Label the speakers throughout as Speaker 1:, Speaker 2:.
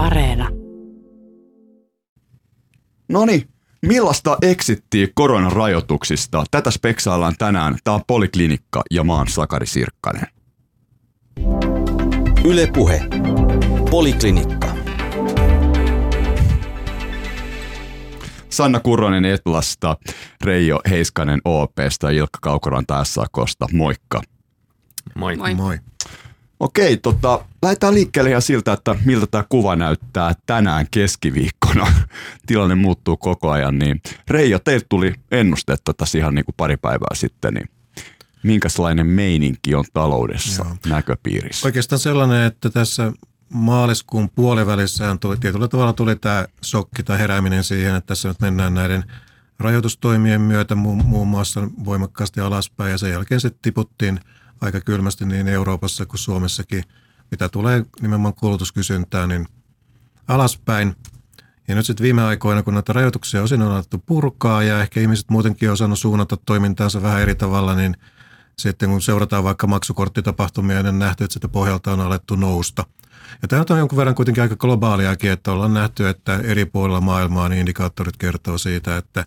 Speaker 1: Areena.
Speaker 2: Noni, millaista eksittiä koronarajoituksista? Tätä speksaillaan tänään. Tämä on Poliklinikka ja maan Sakari Sirkkanen.
Speaker 3: Ylepuhe. Poliklinikka.
Speaker 2: Sanna Kurronen Etlasta, Reijo Heiskanen OPsta ja Ilkka Kaukoranta SAKosta. Moikka.
Speaker 4: Moi.
Speaker 5: Moi.
Speaker 6: Moi.
Speaker 2: Okei, tota, lähdetään liikkeelle ihan siltä, että miltä tämä kuva näyttää tänään keskiviikkona. Tilanne muuttuu koko ajan, niin Reijo, teiltä tuli ennustetta tässä ihan niin kuin pari päivää sitten, niin minkälainen meininki on taloudessa
Speaker 6: Joo.
Speaker 2: näköpiirissä?
Speaker 6: Oikeastaan sellainen, että tässä maaliskuun puolivälissään tuli, tietyllä tavalla tuli tämä shokki tai herääminen siihen, että tässä nyt mennään näiden rajoitustoimien myötä muun, muun muassa voimakkaasti alaspäin ja sen jälkeen sitten tiputtiin aika kylmästi niin Euroopassa kuin Suomessakin, mitä tulee nimenomaan kulutuskysyntään, niin alaspäin. Ja nyt sitten viime aikoina, kun näitä rajoituksia osin on alettu purkaa ja ehkä ihmiset muutenkin on osannut suunnata toimintaansa vähän eri tavalla, niin sitten kun seurataan vaikka maksukorttitapahtumia, niin nähty, että sitä pohjalta on alettu nousta. Ja tämä on jonkun verran kuitenkin aika globaaliakin, että ollaan nähty, että eri puolilla maailmaa niin indikaattorit kertoo siitä, että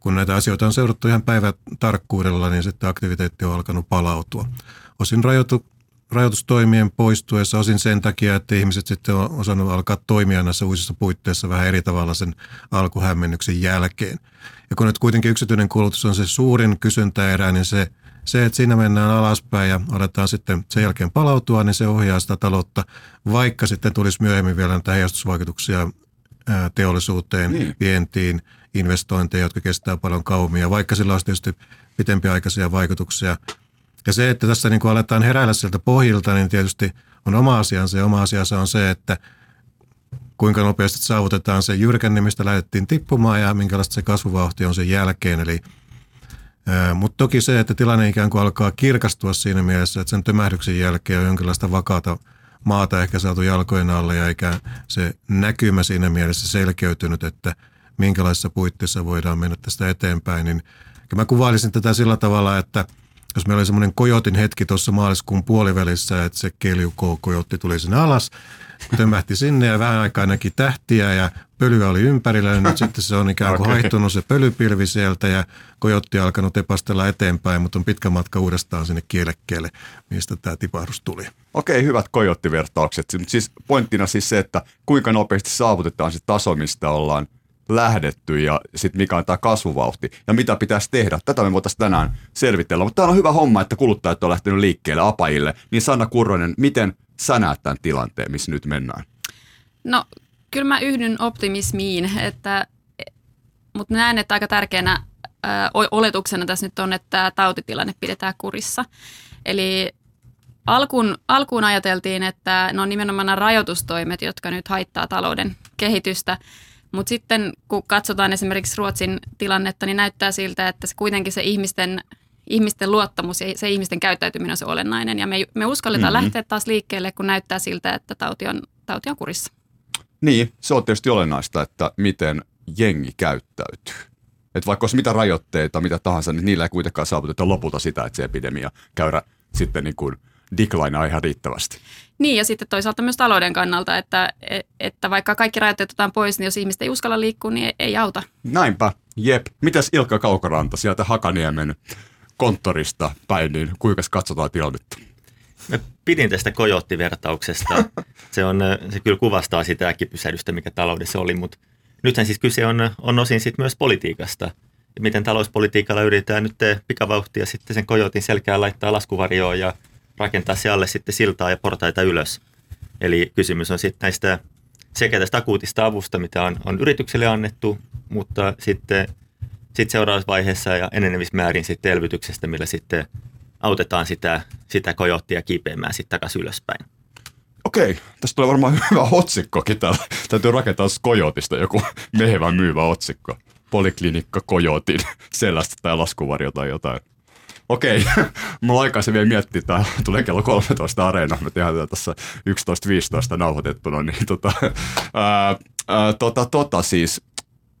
Speaker 6: kun näitä asioita on seurattu ihan päivätarkkuudella, niin sitten aktiviteetti on alkanut palautua. Osin rajoitu, rajoitustoimien poistuessa, osin sen takia, että ihmiset sitten on osannut alkaa toimia näissä uusissa puitteissa vähän eri tavalla sen alkuhämmennyksen jälkeen. Ja kun nyt kuitenkin yksityinen kulutus on se suurin kysyntäerä, niin se, se, että siinä mennään alaspäin ja aletaan sitten sen jälkeen palautua, niin se ohjaa sitä taloutta, vaikka sitten tulisi myöhemmin vielä näitä heijastusvaikutuksia teollisuuteen,
Speaker 2: niin.
Speaker 6: vientiin, investointeja, jotka kestää paljon kauemmin, ja vaikka sillä olisi tietysti pitempiaikaisia vaikutuksia. Ja se, että tässä niin kuin aletaan heräillä sieltä pohjilta, niin tietysti on oma asiansa, ja oma asiansa on se, että kuinka nopeasti saavutetaan se jyrkänne, mistä lähdettiin tippumaan, ja minkälaista se kasvuvauhti on sen jälkeen. Eli mutta toki se, että tilanne ikään kuin alkaa kirkastua siinä mielessä, että sen tömähdyksen jälkeen on jonkinlaista vakaata maata ehkä saatu jalkojen alle ja eikä se näkymä siinä mielessä selkeytynyt, että minkälaisissa puitteissa voidaan mennä tästä eteenpäin, niin mä kuvailisin tätä sillä tavalla, että jos meillä oli semmoinen kojotin hetki tuossa maaliskuun puolivälissä, että se keljukojotti tuli sinne alas, tömähti sinne ja vähän aikaa näki tähtiä ja pölyä oli ympärillä ja nyt sitten se on ikään kuin
Speaker 2: Okei.
Speaker 6: haihtunut se pölypilvi sieltä ja kojotti alkanut epastella eteenpäin, mutta on pitkä matka uudestaan sinne kielekkeelle, mistä tämä tipahdus tuli.
Speaker 2: Okei, hyvät kojottivertaukset. Siis pointtina siis se, että kuinka nopeasti saavutetaan se taso, mistä ollaan lähdetty ja sitten mikä on tämä kasvuvauhti ja mitä pitäisi tehdä. Tätä me voitaisiin tänään selvitellä. Mutta tämä on hyvä homma, että kuluttajat on lähtenyt liikkeelle apajille. Niin Sanna Kurronen, miten sä näet tämän tilanteen, missä nyt mennään?
Speaker 5: No kyllä mä yhdyn optimismiin, että, mutta näen, että aika tärkeänä o- oletuksena tässä nyt on, että tämä tautitilanne pidetään kurissa. Eli alkuun, alkuun ajateltiin, että ne on nimenomaan nämä rajoitustoimet, jotka nyt haittaa talouden kehitystä. Mutta sitten kun katsotaan esimerkiksi Ruotsin tilannetta, niin näyttää siltä, että se kuitenkin se ihmisten, ihmisten luottamus ja se ihmisten käyttäytyminen on se olennainen. Ja me, me uskalletaan
Speaker 2: Mhm.
Speaker 5: lähteä taas liikkeelle, kun näyttää siltä, että tauti on, tauti on kurissa.
Speaker 2: Niin, se on tietysti olennaista, että miten jengi käyttäytyy. Että vaikka olisi mitä rajoitteita, mitä tahansa, niin niillä ei kuitenkaan saavuteta lopulta sitä, että se epidemia käyrä sitten niin kuin declinea ihan riittävästi.
Speaker 5: Niin, ja sitten toisaalta myös talouden kannalta, että, että vaikka kaikki rajoitteet otetaan pois, niin jos ihmiset ei uskalla liikkua, niin ei, ei auta.
Speaker 2: Näinpä, jep. Mitäs Ilkka Kaukoranta sieltä Hakaniemen konttorista päin, niin kuinka katsotaan tilannetta?
Speaker 4: Mä pidin tästä kojottivertauksesta. Se, on, se kyllä kuvastaa sitä äkkipysähdystä, mikä taloudessa oli, mutta nythän siis kyse on, on osin sit myös politiikasta. Miten talouspolitiikalla yritetään nyt pikavauhtia sitten sen kojotin selkään laittaa laskuvarjoon ja rakentaa se alle sitten siltaa ja portaita ylös. Eli kysymys on sitten näistä sekä tästä akuutista avusta, mitä on, on yritykselle annettu, mutta sitten sit seuraavassa vaiheessa ja enenevissä määrin sitten elvytyksestä, millä sitten autetaan sitä, sitä kojottia kiipeämään sitten takaisin ylöspäin.
Speaker 2: Okei, tästä tulee varmaan hyvä otsikkokin täällä. Täytyy rakentaa kojotista joku mehevä myyvä otsikko. Poliklinikka kojotin sellaista tai laskuvarjo tai jotain. Okei, mulla on aikaa se vielä miettiä, että tulee kello 13 areena, me tehdään tätä tässä 11.15 nauhoitettuna, niin tota, ää, ää, tota, tota siis,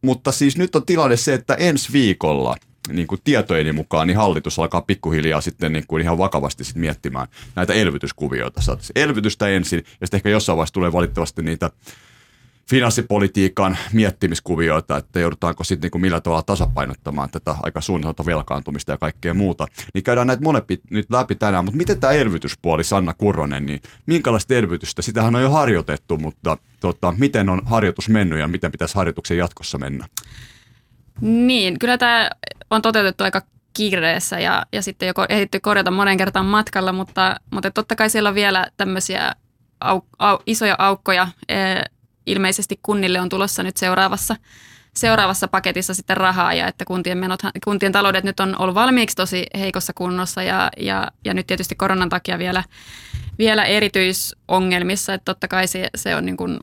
Speaker 2: mutta siis nyt on tilanne se, että ensi viikolla niin kuin tietojeni mukaan, niin hallitus alkaa pikkuhiljaa sitten niin kuin ihan vakavasti sitten miettimään näitä elvytyskuvioita. Saataisiin elvytystä ensin, ja sitten ehkä jossain vaiheessa tulee valitettavasti niitä finanssipolitiikan miettimiskuvioita, että joudutaanko sitten niin millä tavalla tasapainottamaan tätä aika suunnitelta velkaantumista ja kaikkea muuta. Niin käydään näitä molempi nyt läpi tänään, mutta miten tämä elvytyspuoli, Sanna Kurronen, niin minkälaista elvytystä? Sitähän on jo harjoitettu, mutta tota, miten on harjoitus mennyt ja miten pitäisi harjoituksen jatkossa mennä?
Speaker 5: Niin, kyllä tämä on toteutettu aika kiireessä ja, ja sitten joko ehditty korjata monen kertaan matkalla, mutta, mutta totta kai siellä on vielä tämmöisiä au, au, isoja aukkoja. Ilmeisesti kunnille on tulossa nyt seuraavassa, seuraavassa paketissa sitten rahaa ja että kuntien, menot, kuntien taloudet nyt on ollut valmiiksi tosi heikossa kunnossa ja, ja, ja nyt tietysti koronan takia vielä, vielä erityisongelmissa, että totta kai se, se on niin kuin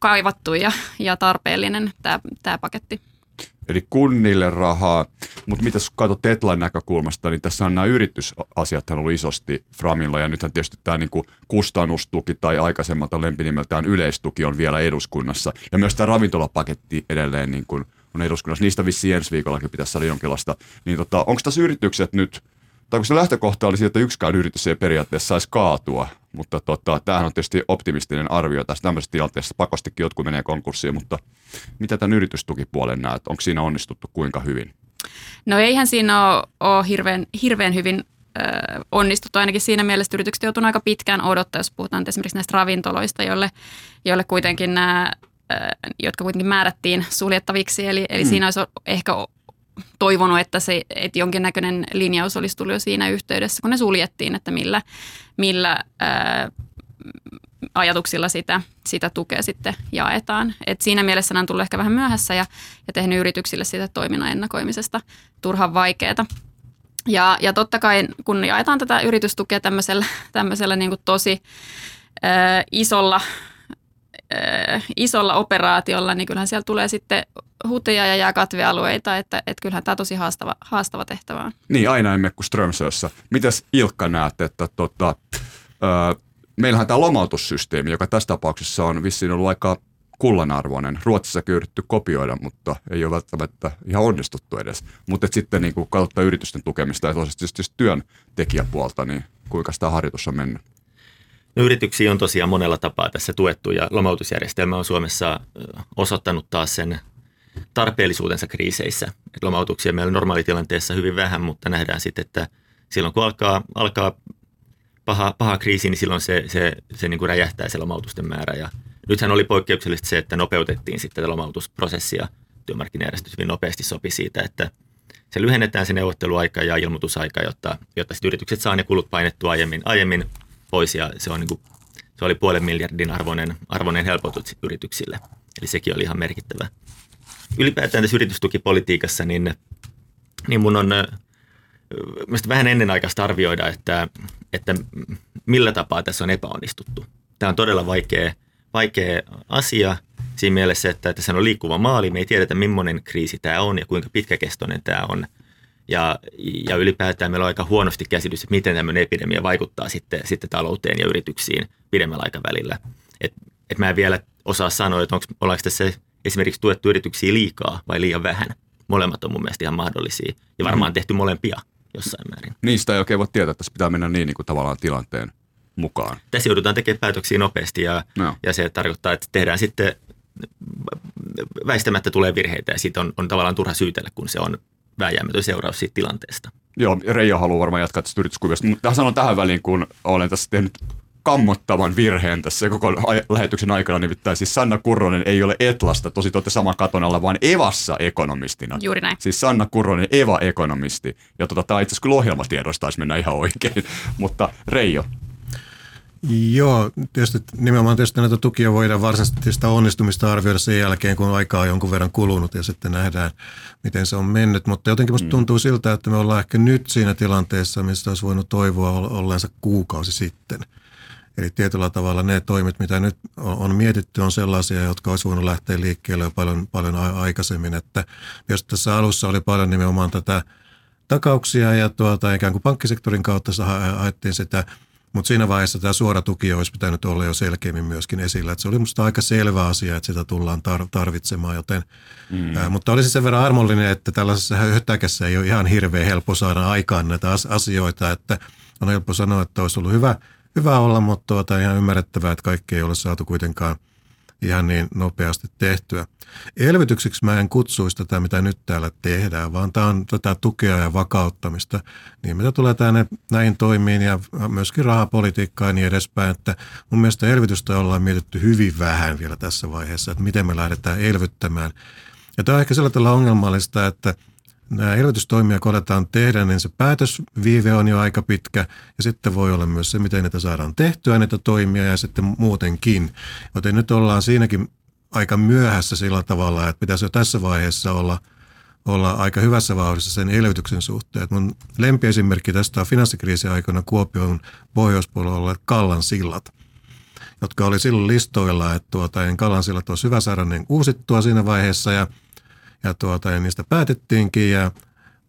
Speaker 5: kaivattu ja, ja tarpeellinen tämä, tämä paketti
Speaker 2: eli kunnille rahaa. Mutta mitä katsot Tetlan näkökulmasta, niin tässä on nämä yritysasiat ollut isosti Framilla ja nythän tietysti tämä niinku kustannustuki tai aikaisemmalta lempinimeltään yleistuki on vielä eduskunnassa. Ja myös tämä ravintolapaketti edelleen niin kuin on eduskunnassa. Niistä vissiin ensi viikollakin pitäisi saada jonkinlaista. Niin tota, onko tässä yritykset nyt tai kun se lähtökohta oli siitä, että yksikään yritys ei periaatteessa saisi kaatua, mutta tota, tämähän on tietysti optimistinen arvio tässä tämmöisessä tilanteessa. Pakostikin jotkut menee konkurssiin, mutta mitä tämän yritystukipuolen näet? Onko siinä onnistuttu kuinka hyvin?
Speaker 5: No eihän siinä ole, ole hirveän, hirveän hyvin ö, onnistuttu. Ainakin siinä mielessä yritykset joutuneet aika pitkään odottaa, jos puhutaan esimerkiksi näistä ravintoloista, joille, joille kuitenkin nämä jotka kuitenkin määrättiin suljettaviksi. Eli, eli hmm. siinä olisi ehkä toivonut, että, se, että jonkinnäköinen linjaus olisi tullut jo siinä yhteydessä, kun ne suljettiin, että millä, millä ää, ajatuksilla sitä, sitä tukea sitten jaetaan. Et siinä mielessä on tullut ehkä vähän myöhässä ja, ja tehnyt yrityksille sitä toiminnan ennakoimisesta turhan vaikeaa. Ja, ja totta kai, kun jaetaan tätä yritystukea tämmöisellä, tämmöisellä niin kuin tosi ää, isolla äh, isolla operaatiolla, niin kyllähän siellä tulee sitten huteja ja jääkatvealueita, että, että kyllähän tämä tosi haastava, haastava tehtävä on.
Speaker 2: Niin, aina emme kuin Strömsössä. Mitäs Ilkka näet, että tota, äh, meillähän tämä lomautussysteemi, joka tässä tapauksessa on vissiin ollut aika kullanarvoinen. Ruotsissa yritetty kopioida, mutta ei ole välttämättä ihan onnistuttu edes. Mutta sitten niin kun yritysten tukemista ja toisaalta työntekijäpuolta, niin kuinka sitä harjoitus on mennyt?
Speaker 4: No, yrityksiä on tosiaan monella tapaa tässä tuettu ja lomautusjärjestelmä on Suomessa osoittanut taas sen tarpeellisuutensa kriiseissä. Et lomautuksia meillä normaalitilanteessa hyvin vähän, mutta nähdään sitten, että silloin kun alkaa, alkaa paha, paha kriisi, niin silloin se, se, se niin kuin räjähtää se lomautusten määrä. Ja nythän oli poikkeuksellisesti se, että nopeutettiin sitten tätä lomautusprosessia. Työmarkkinajärjestys hyvin nopeasti sopi siitä, että se lyhennetään se neuvotteluaika ja ilmoitusaika, jotta, jotta yritykset saa ne kulut painettua aiemmin, aiemmin pois ja se, on niin kuin, se oli puolen miljardin arvoinen, arvoinen helpotus yrityksille. Eli sekin oli ihan merkittävä. Ylipäätään tässä yritystukipolitiikassa, niin, niin mun on mielestäni vähän ennenaikaista arvioida, että, että millä tapaa tässä on epäonnistuttu. Tämä on todella vaikea, vaikea asia siinä mielessä, että, se on liikkuva maali. Me ei tiedetä, millainen kriisi tämä on ja kuinka pitkäkestoinen tämä on – ja, ja ylipäätään meillä on aika huonosti käsitys, että miten tämmöinen epidemia vaikuttaa sitten, sitten talouteen ja yrityksiin pidemmällä aikavälillä. Et, et mä en vielä osaa sanoa, että onko, ollaanko tässä esimerkiksi tuettu yrityksiä liikaa vai liian vähän. Molemmat on mun mielestä ihan mahdollisia ja varmaan tehty molempia jossain määrin.
Speaker 2: Niistä ei oikein voi tietää, että tässä pitää mennä niin, niin kuin tavallaan tilanteen mukaan.
Speaker 4: Tässä joudutaan tekemään päätöksiä nopeasti ja, no. ja se tarkoittaa, että tehdään sitten väistämättä tulee virheitä ja siitä on, on tavallaan turha syytellä, kun se on vääjäämätön seuraus siitä tilanteesta.
Speaker 2: Joo, Reijo haluaa varmaan jatkaa tästä yrityskuviosta. Mutta sanon tähän väliin, kun olen tässä tehnyt kammottavan virheen tässä koko lähetyksen aikana, nimittäin siis Sanna Kurronen ei ole Etlasta, tosi te saman katon alla, vaan Evassa ekonomistina.
Speaker 5: Juuri näin.
Speaker 2: Siis Sanna Kurronen, Eva-ekonomisti. Ja tota, tämä itse asiassa kyllä ohjelmatiedoista taisi mennä ihan oikein. Mutta Reijo,
Speaker 6: Joo, tietysti nimenomaan tietysti näitä tukia voidaan varsinaisesti sitä onnistumista arvioida sen jälkeen, kun aikaa on jonkun verran kulunut ja sitten nähdään, miten se on mennyt. Mutta jotenkin musta mm. tuntuu siltä, että me ollaan ehkä nyt siinä tilanteessa, missä olisi voinut toivoa olleensa kuukausi sitten. Eli tietyllä tavalla ne toimet, mitä nyt on mietitty, on sellaisia, jotka olisi voinut lähteä liikkeelle jo paljon, paljon aikaisemmin. Että jos tässä alussa oli paljon nimenomaan tätä takauksia ja tuota, ikään kuin pankkisektorin kautta haettiin sitä – mutta siinä vaiheessa tämä suora tuki olisi pitänyt olla jo selkeämmin myöskin esillä. Et se oli minusta aika selvä asia, että sitä tullaan tar- tarvitsemaan. Joten, mm. ää, mutta olisi sen verran armollinen, että tällaisessa hötäkässä ei ole ihan hirveän helppo saada aikaan näitä asioita. Että on helppo sanoa, että olisi ollut hyvä, hyvä olla, mutta tuota, ihan ymmärrettävää, että kaikki ei ole saatu kuitenkaan ihan niin nopeasti tehtyä. Elvytykseksi mä en kutsuisi tätä, mitä nyt täällä tehdään, vaan tämä on tätä tukea ja vakauttamista. Niin mitä tulee tänne näihin toimiin ja myöskin rahapolitiikkaan ja niin edespäin, että mun mielestä elvytystä ollaan mietitty hyvin vähän vielä tässä vaiheessa, että miten me lähdetään elvyttämään. Ja tämä on ehkä sillä tavalla ongelmallista, että – nämä elvytystoimia kun aletaan tehdä, niin se päätösviive on jo aika pitkä ja sitten voi olla myös se, miten niitä saadaan tehtyä, niitä toimia ja sitten muutenkin. Joten nyt ollaan siinäkin aika myöhässä sillä tavalla, että pitäisi jo tässä vaiheessa olla, olla aika hyvässä vauhdissa sen elvytyksen suhteen. mun lempiesimerkki tästä on finanssikriisin aikana Kuopion pohjoispuolella Kallan sillat jotka oli silloin listoilla, että tuota, Kallan sillat olisi hyvä saada niin uusittua siinä vaiheessa ja – ja, tuota, ja niistä päätettiinkin ja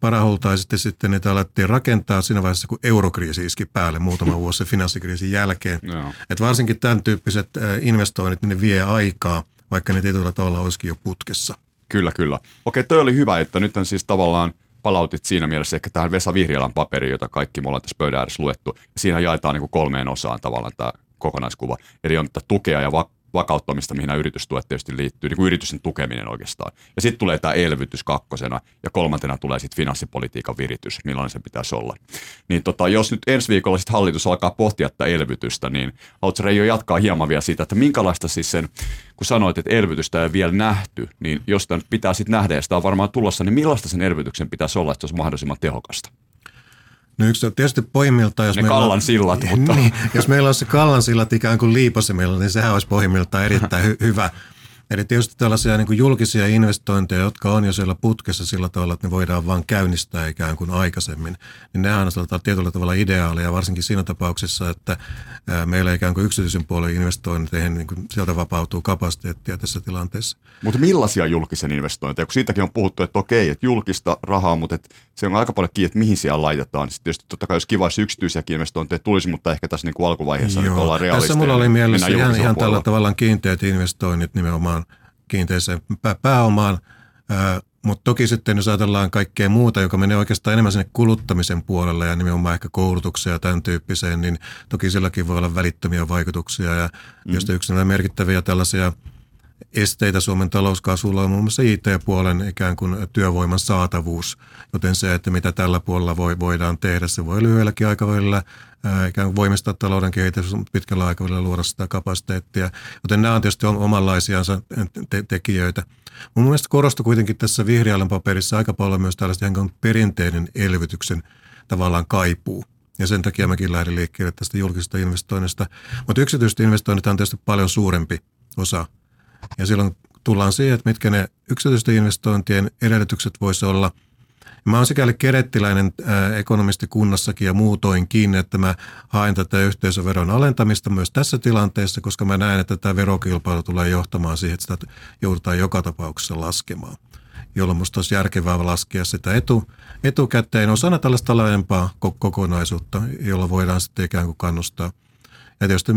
Speaker 6: parahultaisesti sitten niitä alettiin rakentaa siinä vaiheessa, kun eurokriisi iski päälle muutama vuosi finanssikriisin jälkeen. No. Et varsinkin tämän tyyppiset investoinnit, niin ne vie aikaa, vaikka ne tietyllä tavalla olisikin jo putkessa.
Speaker 2: Kyllä, kyllä. Okei, toi oli hyvä, että nyt siis tavallaan palautit siinä mielessä ehkä tähän Vesa Vihriälän paperiin, jota kaikki me ollaan tässä pöydän ääressä luettu. Siinä jaetaan niin kuin kolmeen osaan tavallaan tämä kokonaiskuva. Eli on tukea ja vakauttamista, mihin nämä yritystuet tietysti liittyy, niin kuin yritysten tukeminen oikeastaan. Ja sitten tulee tämä elvytys kakkosena, ja kolmantena tulee sitten finanssipolitiikan viritys, millainen se pitäisi olla. Niin tota, jos nyt ensi viikolla sitten hallitus alkaa pohtia tätä elvytystä, niin haluatko Reijo jatkaa hieman vielä siitä, että minkälaista siis sen, kun sanoit, että elvytystä ei vielä nähty, niin jos tämä pitää sitten nähdä, ja sitä on varmaan tulossa, niin millaista sen elvytyksen pitäisi olla, että se olisi mahdollisimman tehokasta?
Speaker 6: No yksi on tietysti pohjimmiltaan, jos
Speaker 2: ne
Speaker 6: meillä
Speaker 2: kallan sillat,
Speaker 6: on, mutta... Niin, jos meillä olisi se kallan sillat ikään kuin liipasimella, niin sehän olisi pohjimmiltaan erittäin hy- hyvä. Eli tietysti tällaisia niin kuin julkisia investointeja, jotka on jo siellä putkessa sillä tavalla, että ne voidaan vain käynnistää ikään kuin aikaisemmin, niin nehän on tietyllä tavalla ideaaleja, varsinkin siinä tapauksessa, että meillä ikään kuin yksityisen puolen investointeihin niin kuin sieltä vapautuu kapasiteettia tässä tilanteessa.
Speaker 2: Mutta millaisia julkisen investointeja? Kun siitäkin on puhuttu, että okei, että julkista rahaa, mutta että se on aika paljon kiinni, että mihin siellä laitetaan. Sitten tietysti totta kai jos kiva, jos yksityisiäkin investointeja tulisi, mutta ehkä tässä niin kuin alkuvaiheessa Joo. nyt ollaan realistisia.
Speaker 6: Tässä mulla oli mielessä ihan, ihan tällä tavalla kiinteät investoinnit nimenomaan kiinteiseen pääomaan, mutta toki sitten jos ajatellaan kaikkea muuta, joka menee oikeastaan enemmän sinne kuluttamisen puolelle ja nimenomaan ehkä koulutukseen ja tämän tyyppiseen, niin toki silläkin voi olla välittömiä vaikutuksia. Ja mm. jos yksi merkittäviä tällaisia esteitä Suomen talouskasvulla on muun muassa IT-puolen ikään kuin työvoiman saatavuus, joten se, että mitä tällä puolella voi, voidaan tehdä, se voi lyhyelläkin aikavälillä ikään kuin voimistaa talouden kehitys, pitkällä aikavälillä luoda sitä kapasiteettia. Joten nämä on tietysti omanlaisiansa te- tekijöitä. Mun mielestä korostui kuitenkin tässä vihreällä paperissa aika paljon myös tällaista ihan perinteinen elvytyksen tavallaan kaipuu. Ja sen takia mäkin lähdin liikkeelle tästä julkisesta investoinnista. Mutta yksityiset investoinnit on tietysti paljon suurempi osa. Ja silloin tullaan siihen, että mitkä ne yksityisten investointien edellytykset voisi olla – Mä oon sikäli kerettiläinen ekonomisti kunnassakin ja muutoinkin, että mä haen tätä yhteisöveron alentamista myös tässä tilanteessa, koska mä näen, että tämä verokilpailu tulee johtamaan siihen, että sitä joudutaan joka tapauksessa laskemaan jolloin minusta olisi järkevää laskea sitä etu, etukäteen osana tällaista laajempaa kokonaisuutta, jolla voidaan sitten ikään kuin kannustaa. Ja tietysti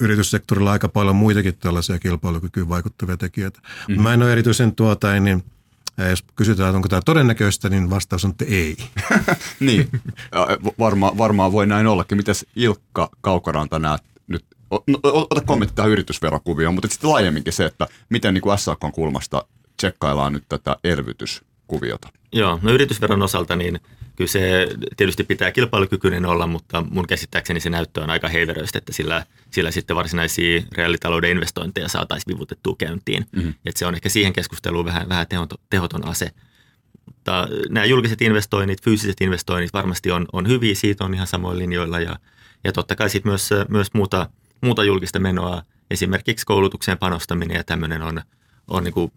Speaker 6: yrityssektorilla aika paljon muitakin tällaisia kilpailukykyyn vaikuttavia tekijöitä. Mm-hmm. Mä en ole erityisen tuota, niin – ja jos kysytään, onko tämä todennäköistä, niin vastaus on, että ei.
Speaker 2: niin, Varma, varmaan voi näin ollakin. Mites Ilkka Kaukoranta näet nyt, no, ota kommentti tähän yritysverokuvioon, mutta sitten laajemminkin se, että miten niin kuin SAKon kulmasta tsekkaillaan nyt tätä elvytyskuviota.
Speaker 4: Joo, no yritysveron osalta niin kyllä se tietysti pitää kilpailukykyinen olla, mutta mun käsittääkseni se näyttö on aika heiveröistä, että sillä, sillä sitten varsinaisia reaalitalouden investointeja saataisiin vivutettua käyntiin. Mm-hmm. Että se on ehkä siihen keskusteluun vähän, vähän tehoton, tehoton ase. Mutta nämä julkiset investoinnit, fyysiset investoinnit varmasti on, on hyviä, siitä on ihan samoin linjoilla ja, ja totta kai sitten myös, myös muuta, muuta julkista menoa, esimerkiksi koulutukseen panostaminen ja tämmöinen on, on niin kuin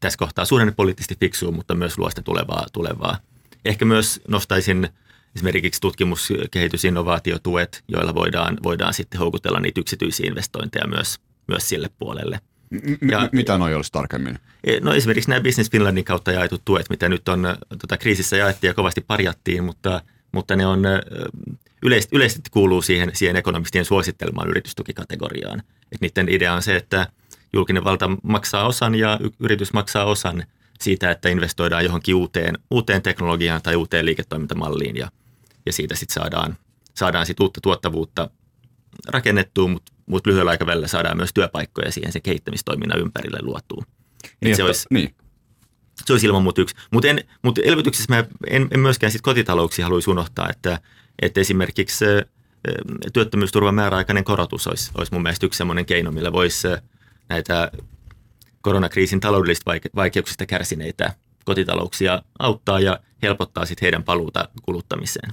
Speaker 4: tässä kohtaa suhdannepoliittisesti fiksua, mutta myös luo sitä tulevaa, tulevaa Ehkä myös nostaisin esimerkiksi tutkimus-, kehitys-, innovaatiotuet, joilla voidaan, voidaan sitten houkutella niitä yksityisiä investointeja myös, myös sille puolelle.
Speaker 2: M- ja, mitä noin olisi tarkemmin?
Speaker 4: E, no esimerkiksi nämä Business Finlandin kautta jaetut tuet, mitä nyt on tota, kriisissä jaettiin ja kovasti parjattiin, mutta, mutta ne on yleisesti, yleisesti kuuluu siihen, siihen ekonomistien suosittelmaan yritystukikategoriaan. Et niiden idea on se, että julkinen valta maksaa osan ja yritys maksaa osan siitä, että investoidaan johonkin uuteen, uuteen teknologiaan tai uuteen liiketoimintamalliin ja, ja siitä sitten saadaan, saadaan sit uutta tuottavuutta rakennettua, mutta mut lyhyellä aikavälillä saadaan myös työpaikkoja siihen sen kehittämistoiminnan ympärille luotua.
Speaker 2: Niin,
Speaker 4: se, olisi,
Speaker 2: niin.
Speaker 4: se olisi ilman muuta yksi. Mutta mut elvytyksessä mä en, en myöskään sit kotitalouksia haluaisi unohtaa, että, että esimerkiksi työttömyysturvan määräaikainen korotus olisi, olisi mun mielestä yksi sellainen keino, millä voisi näitä koronakriisin taloudellisista vaikeuksista kärsineitä kotitalouksia auttaa ja helpottaa sit heidän paluuta kuluttamiseen.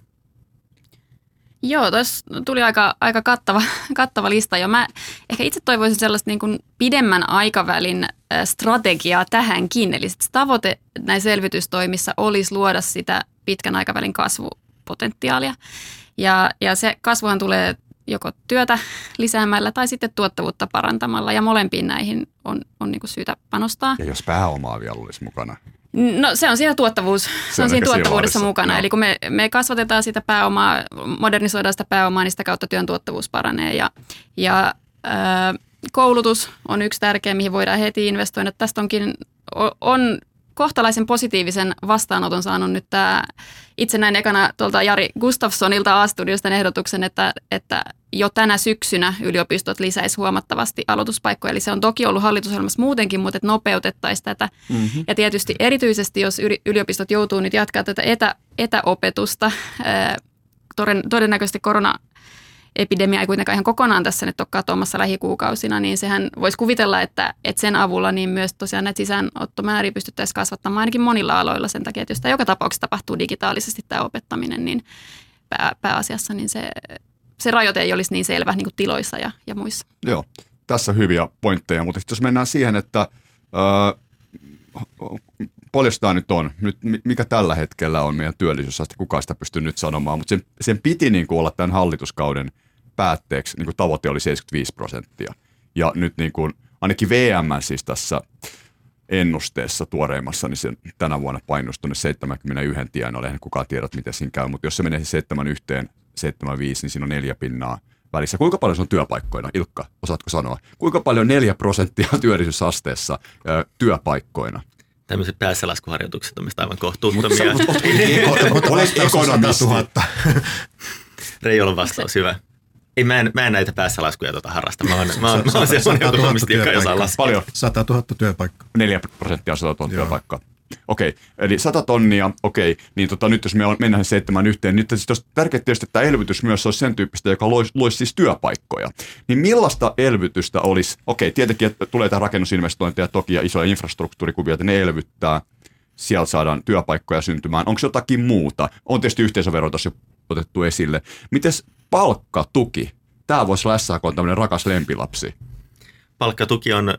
Speaker 5: Joo, tuossa tuli aika, aika kattava, kattava lista jo. Mä ehkä itse toivoisin sellaista niin kuin pidemmän aikavälin strategiaa tähänkin. Eli tavoite näissä selvitystoimissa olisi luoda sitä pitkän aikavälin kasvupotentiaalia. Ja, ja se kasvuhan tulee joko työtä lisäämällä tai sitten tuottavuutta parantamalla ja molempiin näihin on, on niin kuin syytä panostaa.
Speaker 2: Ja jos pääomaa vielä olisi mukana.
Speaker 5: No se on siinä tuottavuus, se, se on, siinä tuottavuudessa mukana. Joo. Eli kun me, me kasvatetaan sitä pääomaa, modernisoidaan sitä pääomaa, niin sitä kautta työn tuottavuus paranee. Ja, ja ää, koulutus on yksi tärkeä, mihin voidaan heti investoida. Tästä onkin, on kohtalaisen positiivisen vastaanoton saanut nyt tämä, itse näin ekana tuolta Jari Gustafssonilta A-studiosta ehdotuksen, että, että jo tänä syksynä yliopistot lisäisi huomattavasti aloituspaikkoja. Eli se on toki ollut hallitusohjelmassa muutenkin, mutta että nopeutettaisiin tätä. Mm-hmm. Ja tietysti erityisesti, jos yliopistot joutuu nyt jatkaa tätä etä, etäopetusta, todennäköisesti korona epidemia ei kuitenkaan ihan kokonaan tässä nyt ole katoamassa lähikuukausina, niin sehän voisi kuvitella, että, että sen avulla niin myös tosiaan näitä sisäänottomääriä pystyttäisiin kasvattamaan ainakin monilla aloilla sen takia, että jos tämä joka tapauksessa tapahtuu digitaalisesti tämä opettaminen, niin pää, pääasiassa niin se, se rajoite ei olisi niin selvä niin kuin tiloissa ja, ja muissa.
Speaker 2: Joo, tässä hyviä pointteja, mutta jos mennään siihen, että öö, nyt on, nyt, mikä tällä hetkellä on meidän työllisyysaste, kukaan sitä pystyy nyt sanomaan, mutta sen, sen piti niin kuin olla tämän hallituskauden päätteeksi, niin kuin tavoite oli 75 prosenttia. Ja nyt niin kuin, ainakin VM siis tässä ennusteessa tuoreimmassa, niin se tänä vuonna painostui tuonne 71 tienoille, eihän kukaan tiedä, miten siinä käy, mutta jos se menee 71, 75, niin siinä on neljä pinnaa välissä. Kuinka paljon se on työpaikkoina, Ilkka, osaatko sanoa? Kuinka paljon neljä prosenttia työllisyysasteessa ö, työpaikkoina?
Speaker 4: tämmöiset päässälaskuharjoitukset on aivan kohtuuttomia.
Speaker 6: Olet ekonomista.
Speaker 4: Reijolan vastaus, hyvä. Ei, mä en, mä en näitä päässälaskuja tuota harrasta. Mä oon, mä oon, mä oon sellainen ekonomisti, joka ei osaa laskea.
Speaker 2: Paljon.
Speaker 6: 100 000 työpaikkaa.
Speaker 2: 4 prosenttia 100 000 työpaikkaa. Okei, eli 100 tonnia, okei, niin tota, nyt jos me mennään seitsemän yhteen, niin sitten olisi tärkeää tietysti, että tämä elvytys myös olisi sen tyyppistä, joka loisi, loisi siis työpaikkoja. Niin millaista elvytystä olisi, okei, tietenkin että tulee tämä rakennusinvestointeja toki ja isoja infrastruktuurikuvia, että ne elvyttää, siellä saadaan työpaikkoja syntymään. Onko jotakin muuta? On tietysti yhteisövero tässä jo otettu esille. Mites palkkatuki? Tämä voisi olla SAK tämmöinen rakas lempilapsi
Speaker 4: palkkatuki on,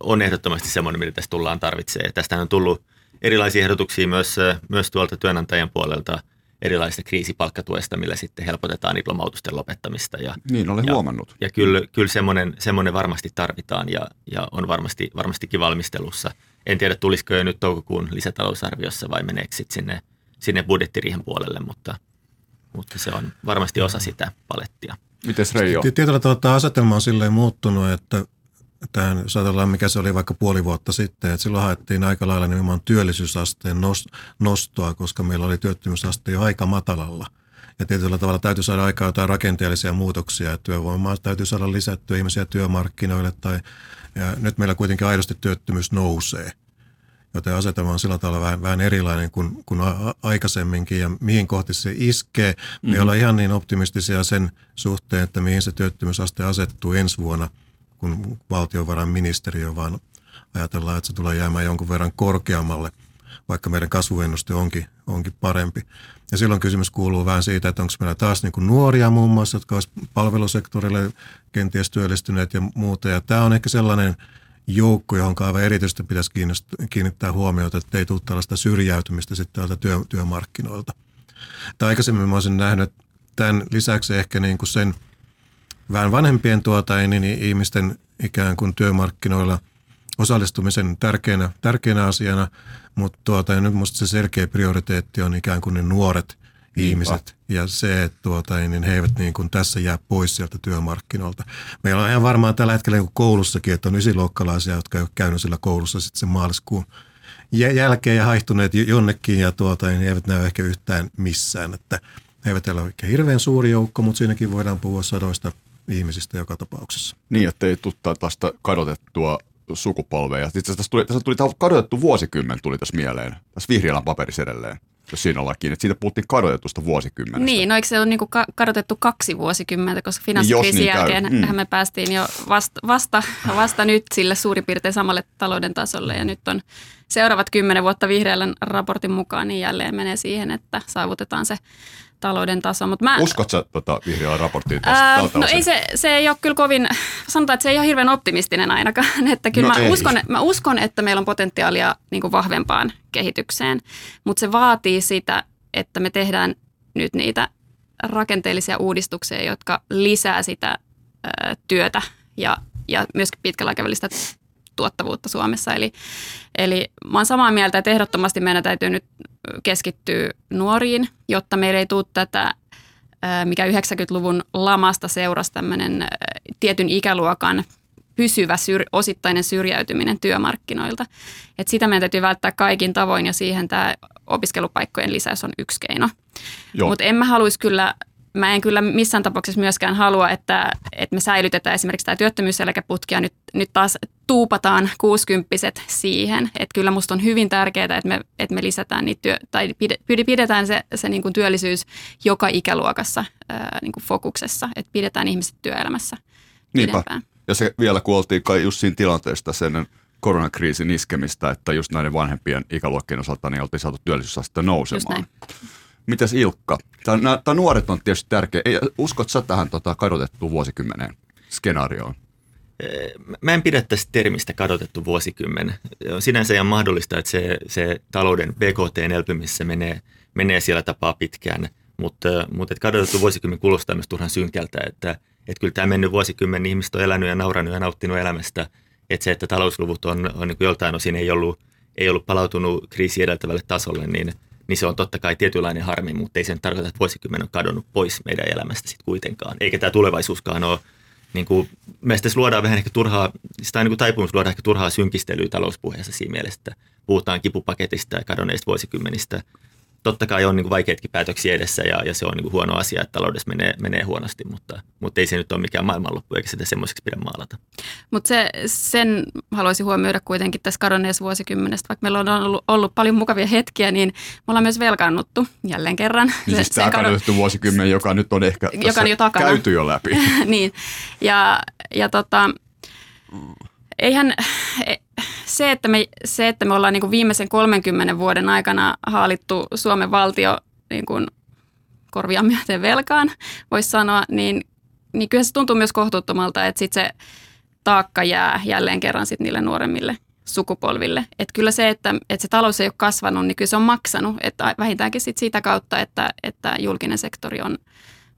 Speaker 4: on ehdottomasti semmoinen, mitä tässä tullaan tarvitsee. Tästä on tullut erilaisia ehdotuksia myös, myös tuolta työnantajan puolelta erilaisista kriisipalkkatuesta, millä sitten helpotetaan diplomautusten lopettamista. Ja,
Speaker 2: niin, olen
Speaker 4: ja,
Speaker 2: huomannut.
Speaker 4: Ja kyllä, kyllä semmoinen, semmoinen varmasti tarvitaan ja, ja on varmasti, varmastikin valmistelussa. En tiedä, tulisiko jo nyt toukokuun lisätalousarviossa vai meneekö sitten sinne, sinne budjettiriihen puolelle, mutta, mutta se on varmasti osa sitä palettia.
Speaker 2: Miten Reijo?
Speaker 6: Tietyllä tavalla tämä asetelma on silleen muuttunut, että tähän, jos ajatellaan mikä se oli vaikka puoli vuotta sitten, että silloin haettiin aika lailla nimenomaan työllisyysasteen nostoa, koska meillä oli työttömyysaste jo aika matalalla. Ja tietyllä tavalla täytyy saada aikaa jotain rakenteellisia muutoksia, että työvoimaa täytyy saada lisättyä ihmisiä työmarkkinoille, tai ja nyt meillä kuitenkin aidosti työttömyys nousee. Joten asetelma on sillä tavalla vähän, vähän erilainen kuin, kuin a- aikaisemminkin ja mihin kohti se iskee. Me mm-hmm. ollaan ihan niin optimistisia sen suhteen, että mihin se työttömyysaste asettuu ensi vuonna – kuin valtiovarainministeriö, vaan ajatellaan, että se tulee jäämään jonkun verran korkeammalle, vaikka meidän kasvuennuste onkin, onkin parempi. Ja silloin kysymys kuuluu vähän siitä, että onko meillä taas niin kuin nuoria muun muassa, jotka olisivat palvelusektorille kenties työllistyneet ja muuta. Ja tämä on ehkä sellainen joukko, johon aivan erityisesti pitäisi kiinnittää huomiota, että ei tule tällaista syrjäytymistä sitten täältä työ, työmarkkinoilta. Tai aikaisemmin mä olisin nähnyt tämän lisäksi ehkä niin kuin sen – vähän vanhempien tuota, niin ihmisten ikään kuin työmarkkinoilla osallistumisen tärkeänä, tärkeänä asiana, mutta tuota, nyt minusta se selkeä prioriteetti on ikään kuin ne nuoret. Ihmiset ja se, että tuota, niin he eivät niin kuin tässä jää pois sieltä työmarkkinoilta. Meillä on ihan varmaan tällä hetkellä niin koulussakin, että on ysiluokkalaisia, jotka ei ole käynyt sillä koulussa sitten sen maaliskuun jälkeen ja haihtuneet jonnekin ja tuota, niin he eivät näy ehkä yhtään missään. Että he eivät ole hirveän suuri joukko, mutta siinäkin voidaan puhua sadoista ihmisistä joka tapauksessa.
Speaker 2: Niin, että ei tule tästä kadotettua sukupolveja. Itse asiassa tässä tuli, tässä tuli kadotettu vuosikymmen tuli tässä mieleen, tässä vihreällä paperissa edelleen, jos siinä ollakin, että siitä puhuttiin kadotetusta vuosikymmenestä.
Speaker 5: Niin, no eikö se ole niin ka- kadotettu kaksi vuosikymmentä, koska finanssikriisin
Speaker 2: niin käy.
Speaker 5: jälkeen
Speaker 2: Mm.
Speaker 5: mm. me päästiin jo vasta, vasta, vasta nyt sille suurin piirtein samalle talouden tasolle ja nyt on seuraavat kymmenen vuotta vihreällä raportin mukaan, niin jälleen menee siihen, että saavutetaan se talouden taso. Mut mä,
Speaker 2: Uskot sä tota vihreällä raporttiin tästä
Speaker 5: Ää, no ei se, se ei ole kyllä kovin, sanotaan, että se ei ole hirveän optimistinen ainakaan. Että kyllä
Speaker 2: No
Speaker 5: mä,
Speaker 2: ei.
Speaker 5: uskon, mä uskon, että meillä on potentiaalia niin kuin vahvempaan kehitykseen, mutta se vaatii sitä, että me tehdään nyt niitä rakenteellisia uudistuksia, jotka lisää sitä ää, työtä ja, ja myöskin pitkällä aikavälistä tuottavuutta Suomessa. Eli, eli mä oon samaa mieltä, että ehdottomasti meidän täytyy nyt keskittyä nuoriin, jotta meillä ei tule tätä mikä 90-luvun lamasta seurasi tämmöinen tietyn ikäluokan pysyvä syr- osittainen syrjäytyminen työmarkkinoilta. Et sitä meidän täytyy välttää kaikin tavoin ja siihen tämä opiskelupaikkojen lisäys on yksi keino. Mutta en mä haluaisi kyllä, mä en kyllä missään tapauksessa myöskään halua, että, että me säilytetään esimerkiksi tämä työttömyyseläkeputki ja nyt, nyt taas tuupataan kuusikymppiset siihen. Että kyllä musta on hyvin tärkeää, että me, että me lisätään niitä työ, tai pide- pidetään se, se niin kuin työllisyys joka ikäluokassa ää, niin kuin fokuksessa, että pidetään ihmiset työelämässä
Speaker 2: Niinpä.
Speaker 5: pidempään.
Speaker 2: Ja se vielä kun oltiin kai just siinä tilanteesta sen koronakriisin iskemistä, että just näiden vanhempien ikäluokkien osalta niin oltiin saatu työllisyysastetta
Speaker 5: Just
Speaker 2: nousemaan. Mitäs Ilkka? Tämä, nuoret on tietysti tärkeä. Ei, uskot sä tähän tota, kadotettuun vuosikymmeneen skenaarioon?
Speaker 4: Mä en pidä tästä termistä kadotettu vuosikymmen. On sinänsä ihan mahdollista, että se, se talouden BKT elpymissä menee, menee siellä tapaa pitkään, mutta, että kadotettu vuosikymmen kuulostaa myös turhan synkältä, että, että kyllä tämä mennyt vuosikymmen niin ihmiset on elänyt ja nauranut ja nauttinut elämästä, että se, että talousluvut on, on niin joltain osin ei ollut, ei ollut palautunut kriisi edeltävälle tasolle, niin, niin se on totta kai tietynlainen harmi, mutta ei se nyt tarkoita, että vuosikymmen on kadonnut pois meidän elämästä sitten kuitenkaan. Eikä tämä tulevaisuuskaan ole niin kuin, meistä luodaan vähän ehkä turhaa, sitä niin taipumus luodaan ehkä turhaa synkistelyä talouspuheessa siinä mielessä, että puhutaan kipupaketista ja kadonneista vuosikymmenistä. Totta kai on niin kuin vaikeatkin päätöksiä edessä ja, ja se on niin kuin huono asia, että taloudessa menee, menee huonosti, mutta, mutta ei se nyt ole mikään maailmanloppu eikä sitä semmoiseksi pidä maalata.
Speaker 5: Mutta se, sen haluaisin huomioida kuitenkin tässä kadonneessa vuosikymmenestä. Vaikka meillä on ollut, ollut paljon mukavia hetkiä, niin me ollaan myös velkaannuttu jälleen kerran.
Speaker 2: Niin siis tämä kadotettu vuosikymmen, joka nyt on ehkä
Speaker 5: Joka on jo takana.
Speaker 2: käyty jo läpi.
Speaker 5: niin, ja, ja tota, eihän e- se, että me, se, että me ollaan niin kuin viimeisen 30 vuoden aikana haalittu Suomen valtio niin kuin korvia myöten velkaan, voisi sanoa, niin, niin kyllä se tuntuu myös kohtuuttomalta, että sitten se taakka jää jälleen kerran sit niille nuoremmille sukupolville. Et kyllä se, että, että se talous ei ole kasvanut, niin kyllä se on maksanut. Että vähintäänkin sit sitä kautta, että, että julkinen sektori on,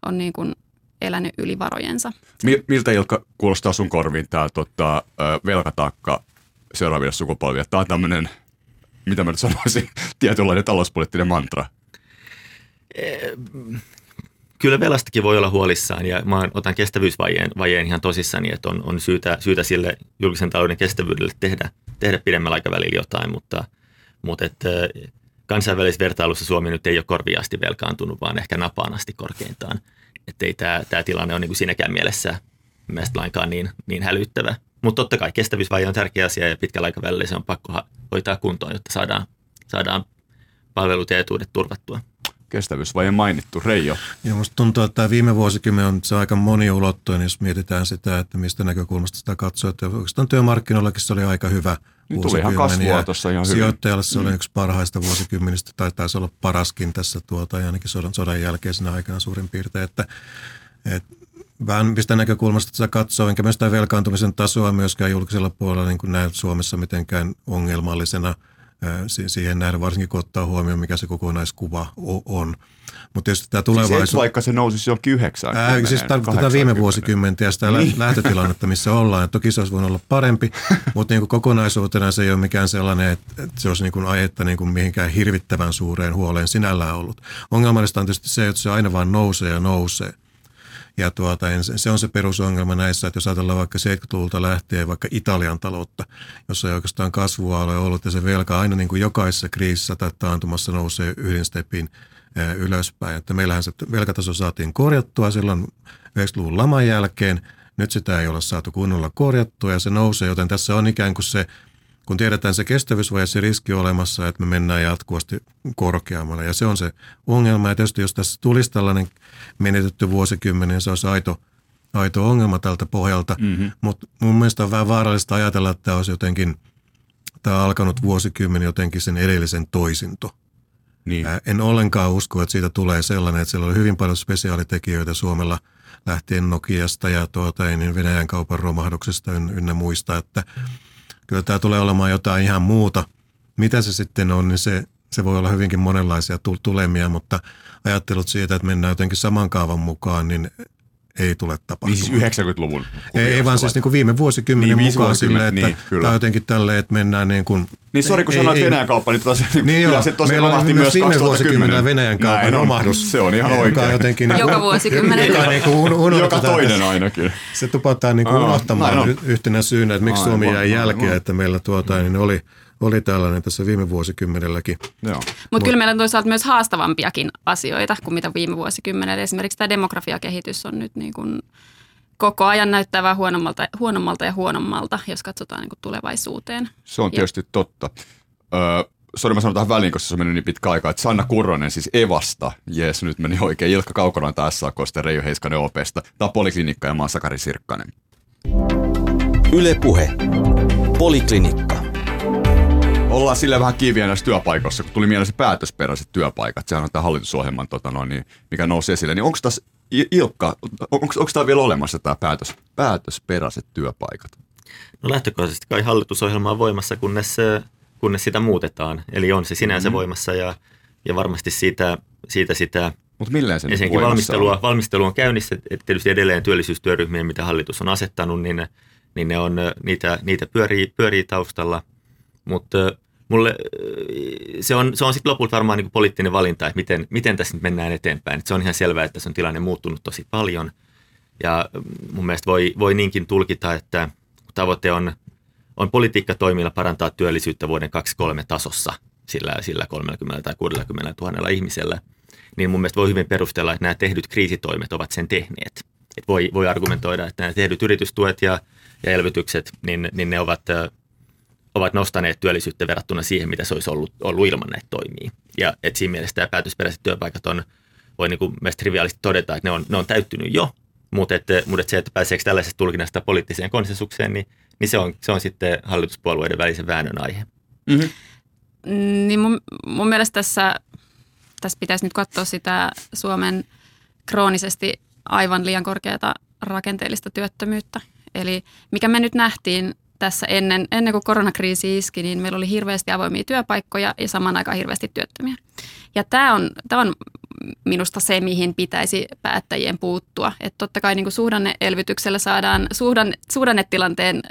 Speaker 5: on niin kuin elänyt yli varojensa.
Speaker 2: Mi- Miltä Ilkka kuulostaa sun korviin tämä tota, velkataakka seuraaville sukupolville? Tämä on tämmöinen, mitä mä nyt sanoisin, tietynlainen talouspoliittinen mantra.
Speaker 4: Kyllä velastakin voi olla huolissaan ja mä otan kestävyysvajeen vajeen ihan tosissani, että on, on syytä, syytä sille julkisen talouden kestävyydelle tehdä, tehdä pidemmällä aikavälillä jotain, mutta, mutta et, kansainvälisessä vertailussa Suomi nyt ei ole korviasti velkaantunut, vaan ehkä napaan asti korkeintaan. Että ei tämä, tämä tilanne ole niin kuin siinäkään mielessä mielestäni lainkaan niin, niin hälyttävä. Mutta totta kai kestävyysvaje on tärkeä asia ja pitkällä aikavälillä se on pakko hoitaa kuntoon, jotta saadaan, saadaan palvelut ja etuudet turvattua.
Speaker 2: Kestävyysvaje mainittu. Reijo,
Speaker 6: Ja musta tuntuu, että tämä viime vuosikymmen on se aika moniulottoinen, jos mietitään sitä, että mistä näkökulmasta sitä katsoo. Että oikeastaan työmarkkinoillakin se oli aika hyvä
Speaker 2: Niin tuli ihan kasvua
Speaker 6: ja
Speaker 2: tuossa ihan.
Speaker 6: Sijoittajalle se oli yksi parhaista vuosikymmenistä, tai taisi olla paraskin tässä tuota, ja ainakin sodan, sodan jälkeisenä aikana suurin piirtein. Että, et, vähän mistä näkökulmasta sitä katsoo, enkä myös sitä velkaantumisen tasoa myöskään julkisella puolella niin kuin näe Suomessa mitenkään ongelmallisena siihen nähdä, varsinkin kun ottaa huomioon, mikä se kokonaiskuva on. Mutta tietysti tämä
Speaker 2: siis
Speaker 6: tulevaisuus...
Speaker 2: et vaikka se nousisi jonkin yhdeksään.
Speaker 6: Ää, siis tarkoittaa viime vuosikymmentä ja sitä niin. lähtötilannetta, missä ollaan. Ja toki se olisi voinut olla parempi, mutta niin kuin kokonaisuutena se ei ole mikään sellainen, että, että se olisi niin kuin aihetta niin kuin mihinkään hirvittävän suureen huoleen sinällään ollut. Ongelmallista on tietysti se, että se aina vaan nousee ja nousee. Ja tuota, se on se perusongelma näissä, että jos ajatellaan vaikka 70-luvulta lähtien vaikka Italian taloutta, jossa ei oikeastaan kasvua ole ollut ja se velka aina niin kuin jokaisessa kriisissä tai taantumassa nousee yhden stepin ylöspäin. Että meillähän se velkataso saatiin korjattua silloin 90-luvun laman jälkeen. Nyt sitä ei ole saatu kunnolla korjattua ja se nousee, joten tässä on ikään kuin se, kun tiedetään se kestävyysvaje, se riski olemassa, että me mennään jatkuvasti korkeammalle. Ja se on se ongelma. Ja tietysti jos tässä tulisi tällainen menetetty vuosikymmenen, niin se olisi aito, aito ongelma tältä pohjalta. Mm-hmm. Mutta mun mielestä on vähän vaarallista ajatella, että tämä olisi jotenkin, tämä on alkanut vuosikymmen jotenkin sen edellisen toisinto. Niin. En ollenkaan usko, että siitä tulee sellainen, että siellä oli hyvin paljon spesiaalitekijöitä Suomella lähtien Nokiasta ja tuota, niin Venäjän kaupan romahduksesta ynnä muista, että kyllä tämä tulee olemaan jotain ihan muuta. Mitä se sitten on, niin se, se voi olla hyvinkin monenlaisia tulemia, mutta ajattelut siitä, että mennään jotenkin saman kaavan mukaan, niin ei tule tapahtumaan.
Speaker 2: Niin siis 90-luvun?
Speaker 6: Ei, ei vaan siis niin kuin viime vuosikymmenen niin, mukaan silleen, että niin, tämä on jotenkin tälleen, että mennään niin kuin...
Speaker 2: Niin sori, kun sanoit Venäjän kauppa, niin, taas,
Speaker 6: niin joo, se tosiaan meillä on myös viime vuosikymmenen Venäjän kaupan romahdus.
Speaker 2: Se on ihan oikein.
Speaker 6: Jotenkin,
Speaker 5: niin, joka vuosikymmenen.
Speaker 6: Joka, niin kuin
Speaker 2: joka toinen ainakin.
Speaker 6: Se tupataan niin kuin unohtamaan yhtenä syynä, että miksi Suomi jäi jälkeen, että meillä tuota, niin oli – oli tällainen tässä viime vuosikymmenelläkin.
Speaker 5: Mutta Mut kyllä meillä on toisaalta myös haastavampiakin asioita kuin mitä viime vuosikymmenellä. Esimerkiksi tämä demografiakehitys on nyt niin kuin koko ajan näyttää vähän huonommalta, huonommalta ja huonommalta, jos katsotaan niin kuin tulevaisuuteen.
Speaker 2: Se on tietysti ja. totta. Öö, sori mä sanon tähän väliin, koska se on mennyt niin pitkä aika, että Sanna Kurronen siis Evasta, jees nyt meni oikein, Ilkka Kaukonen taas SAKsta, Reijo Heiskanen OPsta, tämä on Poliklinikka ja mä oon Sakari Sirkkanen.
Speaker 3: Yle Puhe. Poliklinikka.
Speaker 2: Ollaan sille vähän kiviä näissä työpaikoissa, kun tuli mieleen se päätösperäiset työpaikat. Sehän on tämä hallitusohjelman, tota noin, niin, mikä nousi esille. Niin onko tässä, Ilkka, onko, tämä vielä olemassa tämä päätös, päätösperäiset työpaikat?
Speaker 4: No lähtökohtaisesti kai hallitusohjelma on voimassa, kunnes, kunnes sitä muutetaan. Eli on se sinänsä mm-hmm. voimassa ja, ja varmasti siitä, siitä sitä
Speaker 2: mutta milleen se
Speaker 4: nyt valmistelua, on? valmistelu on käynnissä, että tietysti edelleen työllisyystyöryhmiä, mitä hallitus on asettanut, niin, niin ne on, niitä, niitä pyörii, pyörii taustalla. Mutta mulle se on, se on sitten lopulta varmaan niin poliittinen valinta, että miten, miten tässä nyt mennään eteenpäin. Et se on ihan selvää, että se on tilanne muuttunut tosi paljon. Ja mun mielestä voi, voi niinkin tulkita, että tavoite on, on politiikkatoimilla parantaa työllisyyttä vuoden 2023 tasossa sillä, sillä 30 tai 60 000 ihmisellä, niin mun mielestä voi hyvin perustella, että nämä tehdyt kriisitoimet ovat sen tehneet. Et voi, voi argumentoida, että nämä tehdyt yritystuet ja, ja elvytykset, niin, niin ne ovat ovat nostaneet työllisyyttä verrattuna siihen, mitä se olisi ollut, ollut ilman näitä toimia. Ja et siinä mielessä tämä päätösperäiset työpaikat on, voi niin kuin triviaalisti todeta, että ne on, ne on täyttynyt jo, mutta, et, mutta et se, että pääseekö tällaisesta tulkinnasta poliittiseen konsensukseen, niin, niin se, on, se on sitten hallituspuolueiden välisen väännön aihe.
Speaker 5: Mm-hmm. Niin mun, mun mielestä tässä, tässä pitäisi nyt katsoa sitä Suomen kroonisesti aivan liian korkeata rakenteellista työttömyyttä. Eli mikä me nyt nähtiin tässä ennen, ennen kuin koronakriisi iski, niin meillä oli hirveästi avoimia työpaikkoja ja samaan aikaan hirveästi työttömiä. Ja tämä on, tämä on minusta se, mihin pitäisi päättäjien puuttua. Että totta kai niin kuin suhdanneelvytyksellä saadaan suhdanne, suhdannetilanteen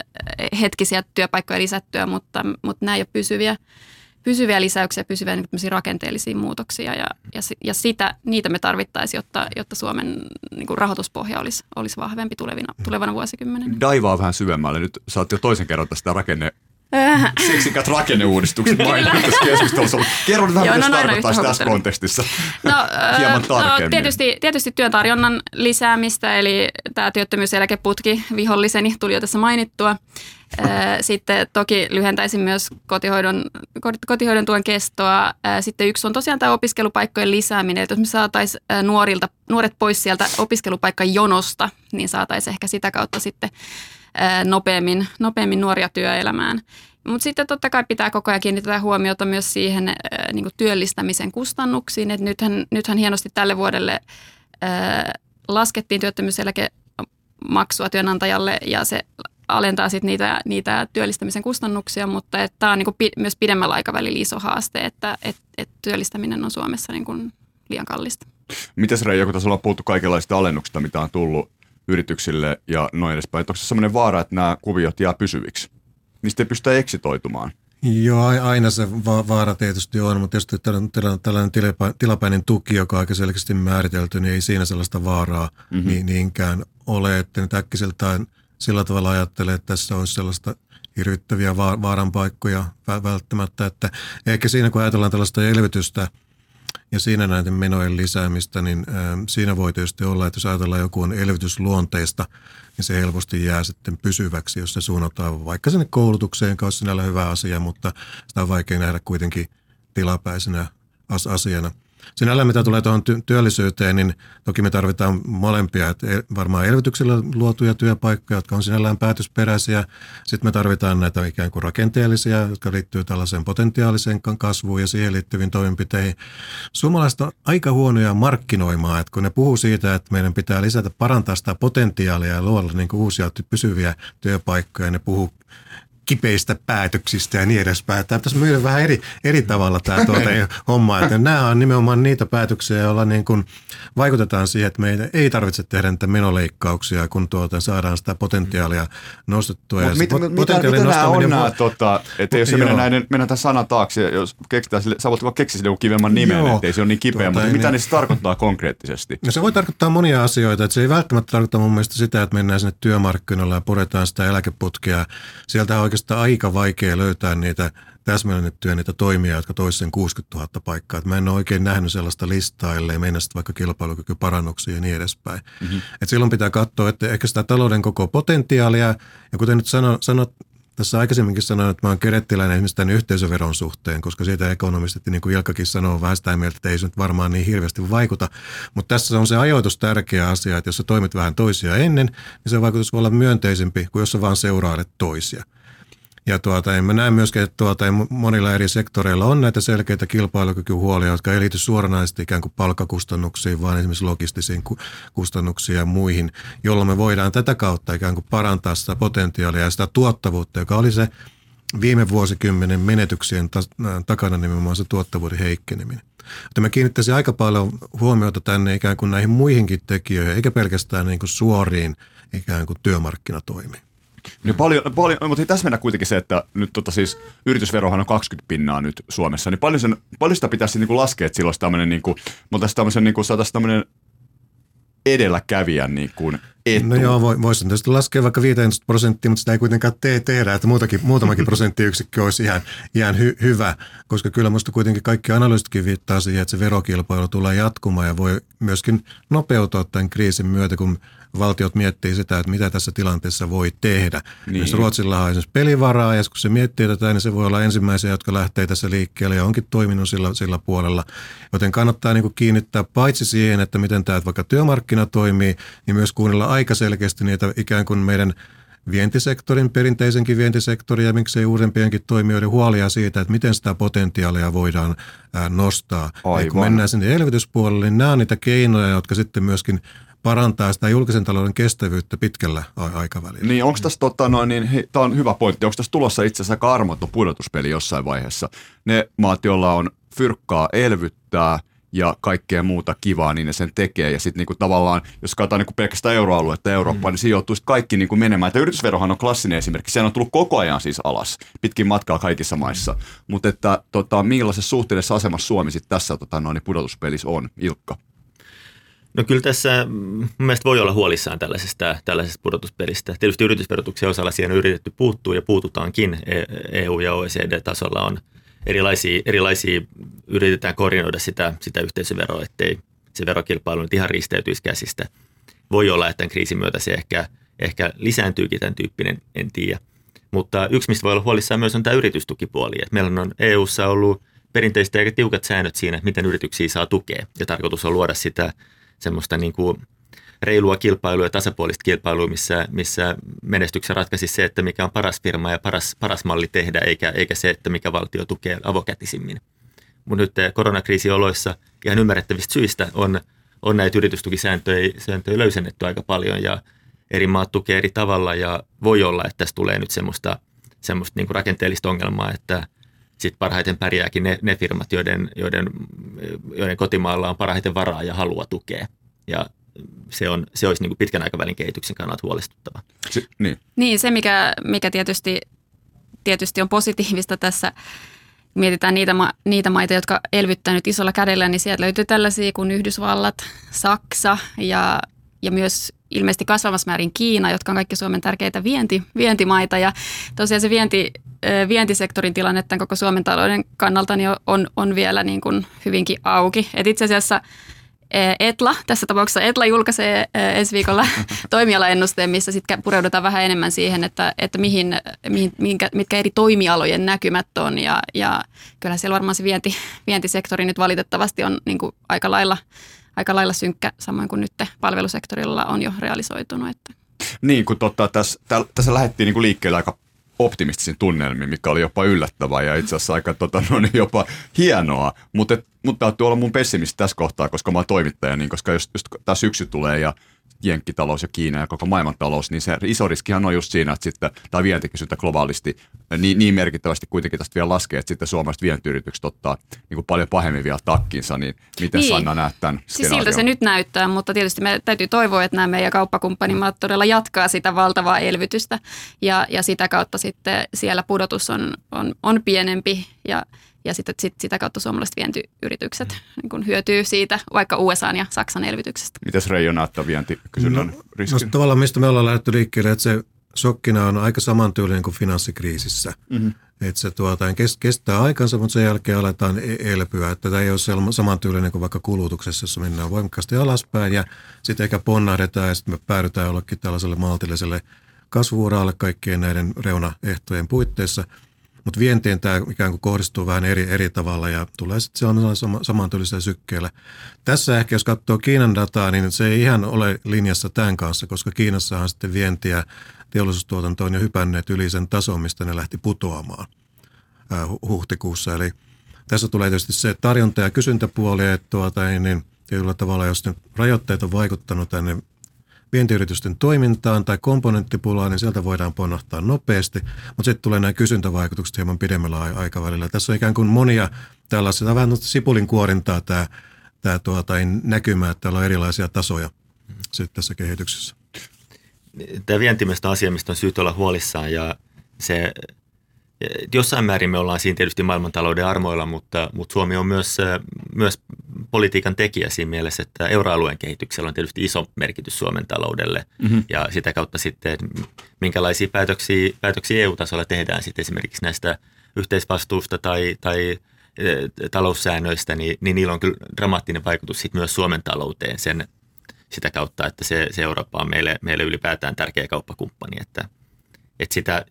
Speaker 5: hetkisiä työpaikkoja lisättyä, mutta, mutta nämä ei ole pysyviä pysyviä lisäyksiä, pysyviä niin rakenteellisia muutoksia ja, ja, ja sitä, niitä me tarvittaisiin, jotta, jotta Suomen niin kuin rahoituspohja olisi, olisi vahvempi tulevina, tulevana vuosikymmenenä.
Speaker 2: Daivaa vähän syvemmälle. Nyt sä jo toisen kerran tästä rakenne. Seksikät rakenneuudistukset mainittu keskustelussa. Kerro vähän, mitä no, se tarkoittaa tässä kontekstissa no, hieman no, tarkemmin.
Speaker 5: No, tietysti, tietysti työn tarjonnan lisäämistä, eli tämä työttömyyseläkeputki viholliseni tuli jo tässä mainittua. Sitten toki lyhentäisin myös kotihoidon, kotihoidon tuen kestoa. Sitten yksi on tosiaan tämä opiskelupaikkojen lisääminen. Että jos me saataisiin nuorilta, nuoret pois sieltä opiskelupaikkajonosta, niin saataisiin ehkä sitä kautta sitten nopeammin, nopeammin nuoria työelämään. Mutta sitten totta kai pitää koko ajan kiinnittää huomiota myös siihen niin työllistämisen kustannuksiin. Et nythän, nythän hienosti tälle vuodelle laskettiin työttömyyseläkemaksua työnantajalle ja se alentaa sit niitä, niitä työllistämisen kustannuksia, mutta tämä on niinku pi, myös pidemmällä aikavälillä iso haaste, että et, et työllistäminen on Suomessa niinku liian kallista.
Speaker 2: Mitäs Reijo, kun tässä ollaan puhuttu kaikenlaisista alennuksista, mitä on tullut yrityksille ja noin edespäin, onko se sellainen vaara, että nämä kuviot jää pysyviksi? Niistä ei pystytä eksitoitumaan.
Speaker 6: Joo, aina se va- vaara tietysti on, mutta tietysti tällainen tilapäinen tuki, joka on aika selkeästi määritelty, niin ei siinä sellaista vaaraa mm-hmm. niin, niinkään ole, että nyt äkkiseltään sillä tavalla ajattelee, että tässä olisi sellaista hirvittäviä va- vaaran paikkoja välttämättä, että ehkä siinä kun ajatellaan tällaista elvytystä – ja siinä näiden menojen lisäämistä, niin siinä voi tietysti olla, että jos ajatellaan joku on elvytysluonteista, niin se helposti jää sitten pysyväksi, jos se suunnataan vaikka sinne koulutukseen, joka on sinällä hyvä asia, mutta sitä on vaikea nähdä kuitenkin tilapäisenä asiana – Sinällään mitä tulee tuohon työllisyyteen, niin toki me tarvitaan molempia. Että varmaan elvytyksellä luotuja työpaikkoja, jotka on sinällään päätösperäisiä. Sitten me tarvitaan näitä ikään kuin rakenteellisia, jotka liittyy tällaiseen potentiaaliseen kasvuun ja siihen liittyviin toimenpiteihin. Suomalaiset on aika huonoja markkinoimaan, että kun ne puhuu siitä, että meidän pitää lisätä, parantaa sitä potentiaalia ja luoda niin uusia pysyviä työpaikkoja, ne puhuu kipeistä päätöksistä ja niin edespäin. Tämä pitäisi myydä vähän eri, eri tavalla tämä tuota homma. Että nämä on nimenomaan niitä päätöksiä, joilla niin kuin vaikutetaan siihen, että meidän ei tarvitse tehdä niitä menoleikkauksia, kun tuota saadaan sitä potentiaalia nostettua.
Speaker 2: Mutta mit, mit, mitä, mitä nämä on nämä, tota, että jos se mennään, näiden, mennään tämän sanan taakse, jos keksitään sille, sä voit vaan keksiä sille kivemman nimen, Joo, ettei se ole niin kipeä, tuota, mutta mitä niin, se tarkoittaa konkreettisesti?
Speaker 6: No se voi tarkoittaa monia asioita, että se ei välttämättä tarkoita mun mielestä sitä, että mennään sinne työmarkkinoille ja puretaan sitä eläkeputkea. Sieltä oikein oikeastaan aika vaikea löytää niitä täsmennettyjä niitä toimia, jotka toisivat sen 60 000 paikkaa. Et mä en ole oikein nähnyt sellaista listaa, ellei mennä sitten vaikka kilpailukykyparannuksia ja niin edespäin. Mm-hmm. Et silloin pitää katsoa, että ehkä sitä talouden koko potentiaalia, ja kuten nyt sanot, sanot tässä aikaisemminkin sanoin, että mä oon kerettiläinen esimerkiksi tämän yhteisöveron suhteen, koska siitä ekonomistit, niin kuin Ilkakin sanoo, vähän sitä mieltä, että ei se nyt varmaan niin hirveästi vaikuta. Mutta tässä on se ajoitus tärkeä asia, että jos sä toimit vähän toisia ennen, niin se vaikutus voi olla myönteisempi kuin jos sä vaan seurailet toisia. Ja tuota, en mä näe myöskään, että tuota, monilla eri sektoreilla on näitä selkeitä kilpailukykyhuolia, jotka ei liity suoranaisesti ikään kuin palkkakustannuksiin, vaan esimerkiksi logistisiin kustannuksiin ja muihin, jolloin me voidaan tätä kautta ikään kuin parantaa sitä potentiaalia ja sitä tuottavuutta, joka oli se viime vuosikymmenen menetyksien takana nimenomaan se tuottavuuden heikkeneminen. Mutta mä kiinnittäisin aika paljon huomiota tänne ikään kuin näihin muihinkin tekijöihin, eikä pelkästään niin kuin suoriin ikään kuin työmarkkinatoimiin.
Speaker 2: Niin paljon, paljon, mutta tässä mennään kuitenkin se, että nyt tota siis yritysverohan on 20 pinnaa nyt Suomessa, niin paljon, sen, paljon sitä pitäisi niin kuin laskea, että silloin tämmöinen, niin kuin, mutta tämmöisen, niin kuin, saataisiin tämmöinen edelläkävijän niin kuin etu.
Speaker 6: No joo, voisin tietysti laskea vaikka 15 prosenttia, mutta sitä ei kuitenkaan tee tehdä, että muutakin, muutamakin prosenttiyksikkö olisi ihan, ihan hy, hyvä, koska kyllä minusta kuitenkin kaikki analyysitkin viittaa siihen, että se verokilpailu tulee jatkumaan ja voi myöskin nopeutua tämän kriisin myötä, kun valtiot miettii sitä, että mitä tässä tilanteessa voi tehdä. Niin. Jos Ruotsilla on esimerkiksi pelivaraa ja kun se miettii tätä, niin se voi olla ensimmäisiä, jotka lähtee tässä liikkeelle ja onkin toiminut sillä, sillä puolella. Joten kannattaa niin kuin kiinnittää paitsi siihen, että miten tämä vaikka työmarkkina toimii, niin myös kuunnella aika selkeästi niitä ikään kuin meidän vientisektorin, perinteisenkin vientisektorin ja miksei uudempienkin toimijoiden huolia siitä, että miten sitä potentiaalia voidaan nostaa. Aivan. Ja kun mennään sinne elvytyspuolelle, niin nämä on niitä keinoja, jotka sitten myöskin parantaa sitä julkisen talouden kestävyyttä pitkällä aikavälillä.
Speaker 2: Niin, onko tässä, tota, noin, niin, tämä on hyvä pointti, onko tässä tulossa itse asiassa karmoton pudotuspeli jossain vaiheessa? Ne maat, joilla on fyrkkaa elvyttää ja kaikkea muuta kivaa, niin ne sen tekee. Ja sitten niinku tavallaan, jos katsotaan niinku pelkästään euroaluetta Eurooppaa, mm. niin siinä joutuu kaikki niinku menemään. Että yritysverohan on klassinen esimerkki. Se on tullut koko ajan siis alas, pitkin matkaa kaikissa maissa. Mm. Mutta että tota, millaisessa suhteellisessa asemassa Suomi sitten tässä tota, noin, pudotuspelissä on, Ilkka?
Speaker 4: No kyllä tässä mm, mielestäni voi olla huolissaan tällaisesta, tällaisesta pudotuspelistä. Tietysti yritysverotuksen osalla siihen on yritetty puuttua ja puututaankin. EU- e ja OECD-tasolla on erilaisia, erilaisia yritetään koordinoida sitä, sitä yhteisöveroa, ettei se verokilpailu nyt ihan risteytyisi käsistä. Voi olla, että tämän kriisin myötä se ehkä, ehkä lisääntyykin tämän tyyppinen, en tiedä. Mutta yksi, mistä voi olla huolissaan myös on tämä yritystukipuoli. Et meillä on EU-ssa ollut perinteisesti aika tiukat säännöt siinä, miten yrityksiä saa tukea. Ja tarkoitus on luoda sitä semmoista niin kuin reilua kilpailua ja tasapuolista kilpailua, missä, missä menestyksen ratkaisi se, että mikä on paras firma ja paras, paras malli tehdä, eikä, eikä se, että mikä valtio tukee avokätisimmin. Mutta nyt koronakriisioloissa ihan ymmärrettävistä syistä on, on näitä yritystukisääntöjä sääntöjä löysennetty aika paljon ja eri maat tukee eri tavalla ja voi olla, että tässä tulee nyt semmoista, semmoista niin kuin rakenteellista ongelmaa, että sitten parhaiten pärjääkin ne, ne firmat, joiden, joiden, joiden kotimaalla on parhaiten varaa ja halua tukea. Ja se, on, se olisi niin kuin pitkän aikavälin kehityksen kannalta huolestuttava.
Speaker 5: Se, niin. niin, se mikä, mikä tietysti tietysti on positiivista tässä, mietitään niitä, ma- niitä maita, jotka elvyttänyt isolla kädellä, niin sieltä löytyy tällaisia kuin Yhdysvallat, Saksa ja, ja myös ilmeisesti kasvamassa määrin Kiina, jotka on kaikki Suomen tärkeitä vienti, vientimaita. Ja tosiaan se vienti, vientisektorin tilanne tämän koko Suomen talouden kannalta niin on, on vielä niin kuin hyvinkin auki. Et itse asiassa Etla, tässä tapauksessa Etla julkaisee ensi viikolla toimialaennusteen, missä sitten pureudutaan vähän enemmän siihen, että, että mihin, mihin, minkä, mitkä eri toimialojen näkymät on. Ja, ja kyllä siellä varmaan se vienti, vientisektori nyt valitettavasti on niin kuin aika, lailla, aika lailla synkkä, samoin kuin nyt palvelusektorilla on jo realisoitunut. Että.
Speaker 2: Niin, kun totta, tässä, tässä lähdettiin niin kuin liikkeelle aika optimistisin tunnelmin, mikä oli jopa yllättävää ja itse asiassa aika tota, no niin, jopa hienoa. Mutta mut täytyy olla mun pessimisti tässä kohtaa, koska mä oon toimittaja, niin koska jos, jos tämä syksy tulee ja jenkkitalous ja Kiina ja koko maailmantalous, niin se iso riskihan on just siinä, että sitten tämä vientikysyntä globaalisti niin, niin merkittävästi kuitenkin tästä vielä laskee, että sitten suomalaiset vientiyritykset ottaa niin kuin paljon pahemmin vielä takkinsa, niin miten niin. Sanna näet tämän
Speaker 5: siis siltä se nyt näyttää, mutta tietysti me täytyy toivoa, että nämä meidän kauppakumppanimaat todella jatkaa sitä valtavaa elvytystä ja, ja sitä kautta sitten siellä pudotus on, on, on pienempi ja ja sitten sit, sitä kautta suomalaiset vientiyritykset mm. niin kun hyötyy siitä, vaikka USA ja Saksan elvytyksestä.
Speaker 2: Mitäs Reijo näyttää vientikysynnän no, riskin?
Speaker 6: No, tavallaan mistä me ollaan lähdetty liikkeelle, että se sokkina on aika samantyylinen kuin finanssikriisissä. Mm-hmm. Että se tuota, kestää aikansa, mutta sen jälkeen aletaan e-, elpyä. Että tämä ei ole samantyylinen kuin vaikka kulutuksessa, jossa mennään voimakkaasti alaspäin ja sitten ehkä ponnahdetaan ja sitten me päädytään jollekin tällaiselle maltilliselle kasvuuraalle kaikkien näiden reunaehtojen puitteissa – mutta vientiin tämä ikään kuin kohdistuu vähän eri, eri tavalla ja tulee sitten sellaisella sama, samantyylisellä sykkeellä. Tässä ehkä jos katsoo Kiinan dataa, niin se ei ihan ole linjassa tämän kanssa, koska Kiinassahan sitten vientiä teollisuustuotanto on jo hypänneet yli sen tason, mistä ne lähti putoamaan huhtikuussa. Eli tässä tulee tietysti se tarjonta- ja kysyntäpuoli, että tuota, niin, niin tietyllä tavalla, jos ne rajoitteet on vaikuttanut tänne vientiyritysten toimintaan tai komponenttipulaan, niin sieltä voidaan ponnahtaa nopeasti, mutta sitten tulee nämä kysyntävaikutukset hieman pidemmällä aikavälillä. Tässä on ikään kuin monia tällaisia, vähän sipulin kuorintaa tämä, tämä tuota, näkymä, että täällä on erilaisia tasoja sitten tässä kehityksessä.
Speaker 4: Tämä vientimistä asia, mistä on syytä olla huolissaan ja se Jossain määrin me ollaan siinä tietysti maailmantalouden armoilla, mutta, mutta Suomi on myös, myös politiikan tekijä siinä mielessä, että euroalueen kehityksellä on tietysti iso merkitys Suomen taloudelle mm-hmm. ja sitä kautta sitten, minkälaisia päätöksiä, päätöksiä EU-tasolla tehdään sitten esimerkiksi näistä yhteisvastuusta tai, tai e, taloussäännöistä, niin, niin niillä on kyllä dramaattinen vaikutus sitten myös Suomen talouteen sen, sitä kautta, että se, se Eurooppa on meille, meille ylipäätään tärkeä kauppakumppani, että että sitä,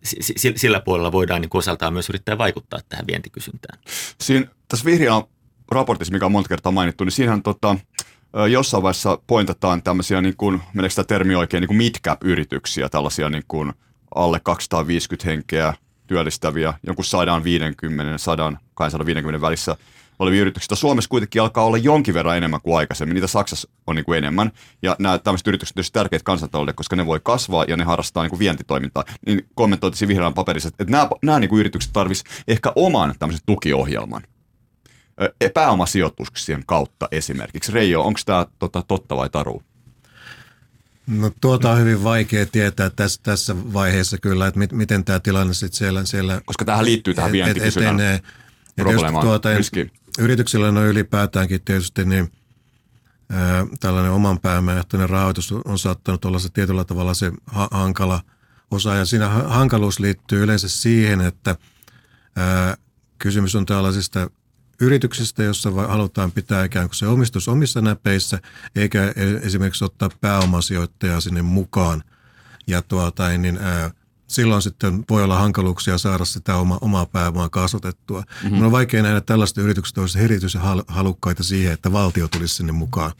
Speaker 4: sillä puolella voidaan niin osaltaan myös yrittää vaikuttaa tähän vientikysyntään.
Speaker 2: Siinä, tässä vihreän raportissa, mikä on monta kertaa mainittu, niin siinähän tota, jossain vaiheessa pointataan tämmöisiä, niin kuin, meneekö sitä termi oikein, niin mid-cap-yrityksiä, tällaisia niin kuin alle 250 henkeä työllistäviä, jonkun 150, 100, 250 välissä olevia yrityksiä. Suomessa kuitenkin alkaa olla jonkin verran enemmän kuin aikaisemmin. Niitä Saksassa on niin kuin enemmän. Ja nämä tämmöiset yritykset ovat tärkeitä kansantaloudelle, koska ne voi kasvaa ja ne harrastaa niin kuin vientitoimintaa. Niin kommentoitisi vihreän paperissa, että nämä, nämä niin kuin yritykset tarvitsisivat ehkä oman tämmöisen tukiohjelman pääomasijoituksien kautta esimerkiksi. Reijo, onko tämä tota, totta vai taru?
Speaker 6: No tuota on hyvin vaikea tietää tässä, tässä vaiheessa kyllä, että mit, miten tämä tilanne sitten siellä, siellä...
Speaker 2: Koska tähän liittyy tähän vientikysynnän et, et, probleemaan, tuota,
Speaker 6: Yrityksillä on ylipäätäänkin tietysti niin, ää, tällainen oman pääomaehtoinen rahoitus on saattanut olla se tietyllä tavalla se ha- hankala osa. Ja siinä hankaluus liittyy yleensä siihen, että ää, kysymys on tällaisista yrityksistä, jossa halutaan pitää ikään kuin se omistus omissa näpeissä, eikä e-, esimerkiksi ottaa pääomasijoittajaa sinne mukaan. Ja tuota, niin, ää, silloin sitten voi olla hankaluuksia saada sitä oma, omaa pääomaa kasvatettua. Mm-hmm. Minun on vaikea nähdä tällaista yritykset olisivat erityisen halukkaita siihen, että valtio tulisi sinne mukaan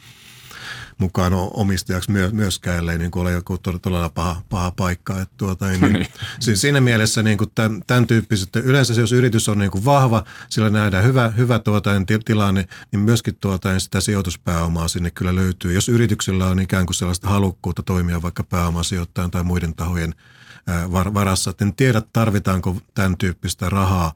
Speaker 6: mukaan omistajaksi myö, myöskään, ellei niin ole joku todella paha, paha paikka. Että tuota, niin, niin. Siis siinä mielessä niin kuin tämän, tämän tyyppiset, yleensä jos yritys on niin kuin vahva, sillä nähdään hyvä, hyvä tuota, niin tilanne, niin myöskin tuota, niin sitä sijoituspääomaa sinne kyllä löytyy. Jos yrityksellä on ikään kuin sellaista halukkuutta toimia vaikka pääomasijoittajan tai muiden tahojen varassa. En tiedä, tarvitaanko tämän tyyppistä rahaa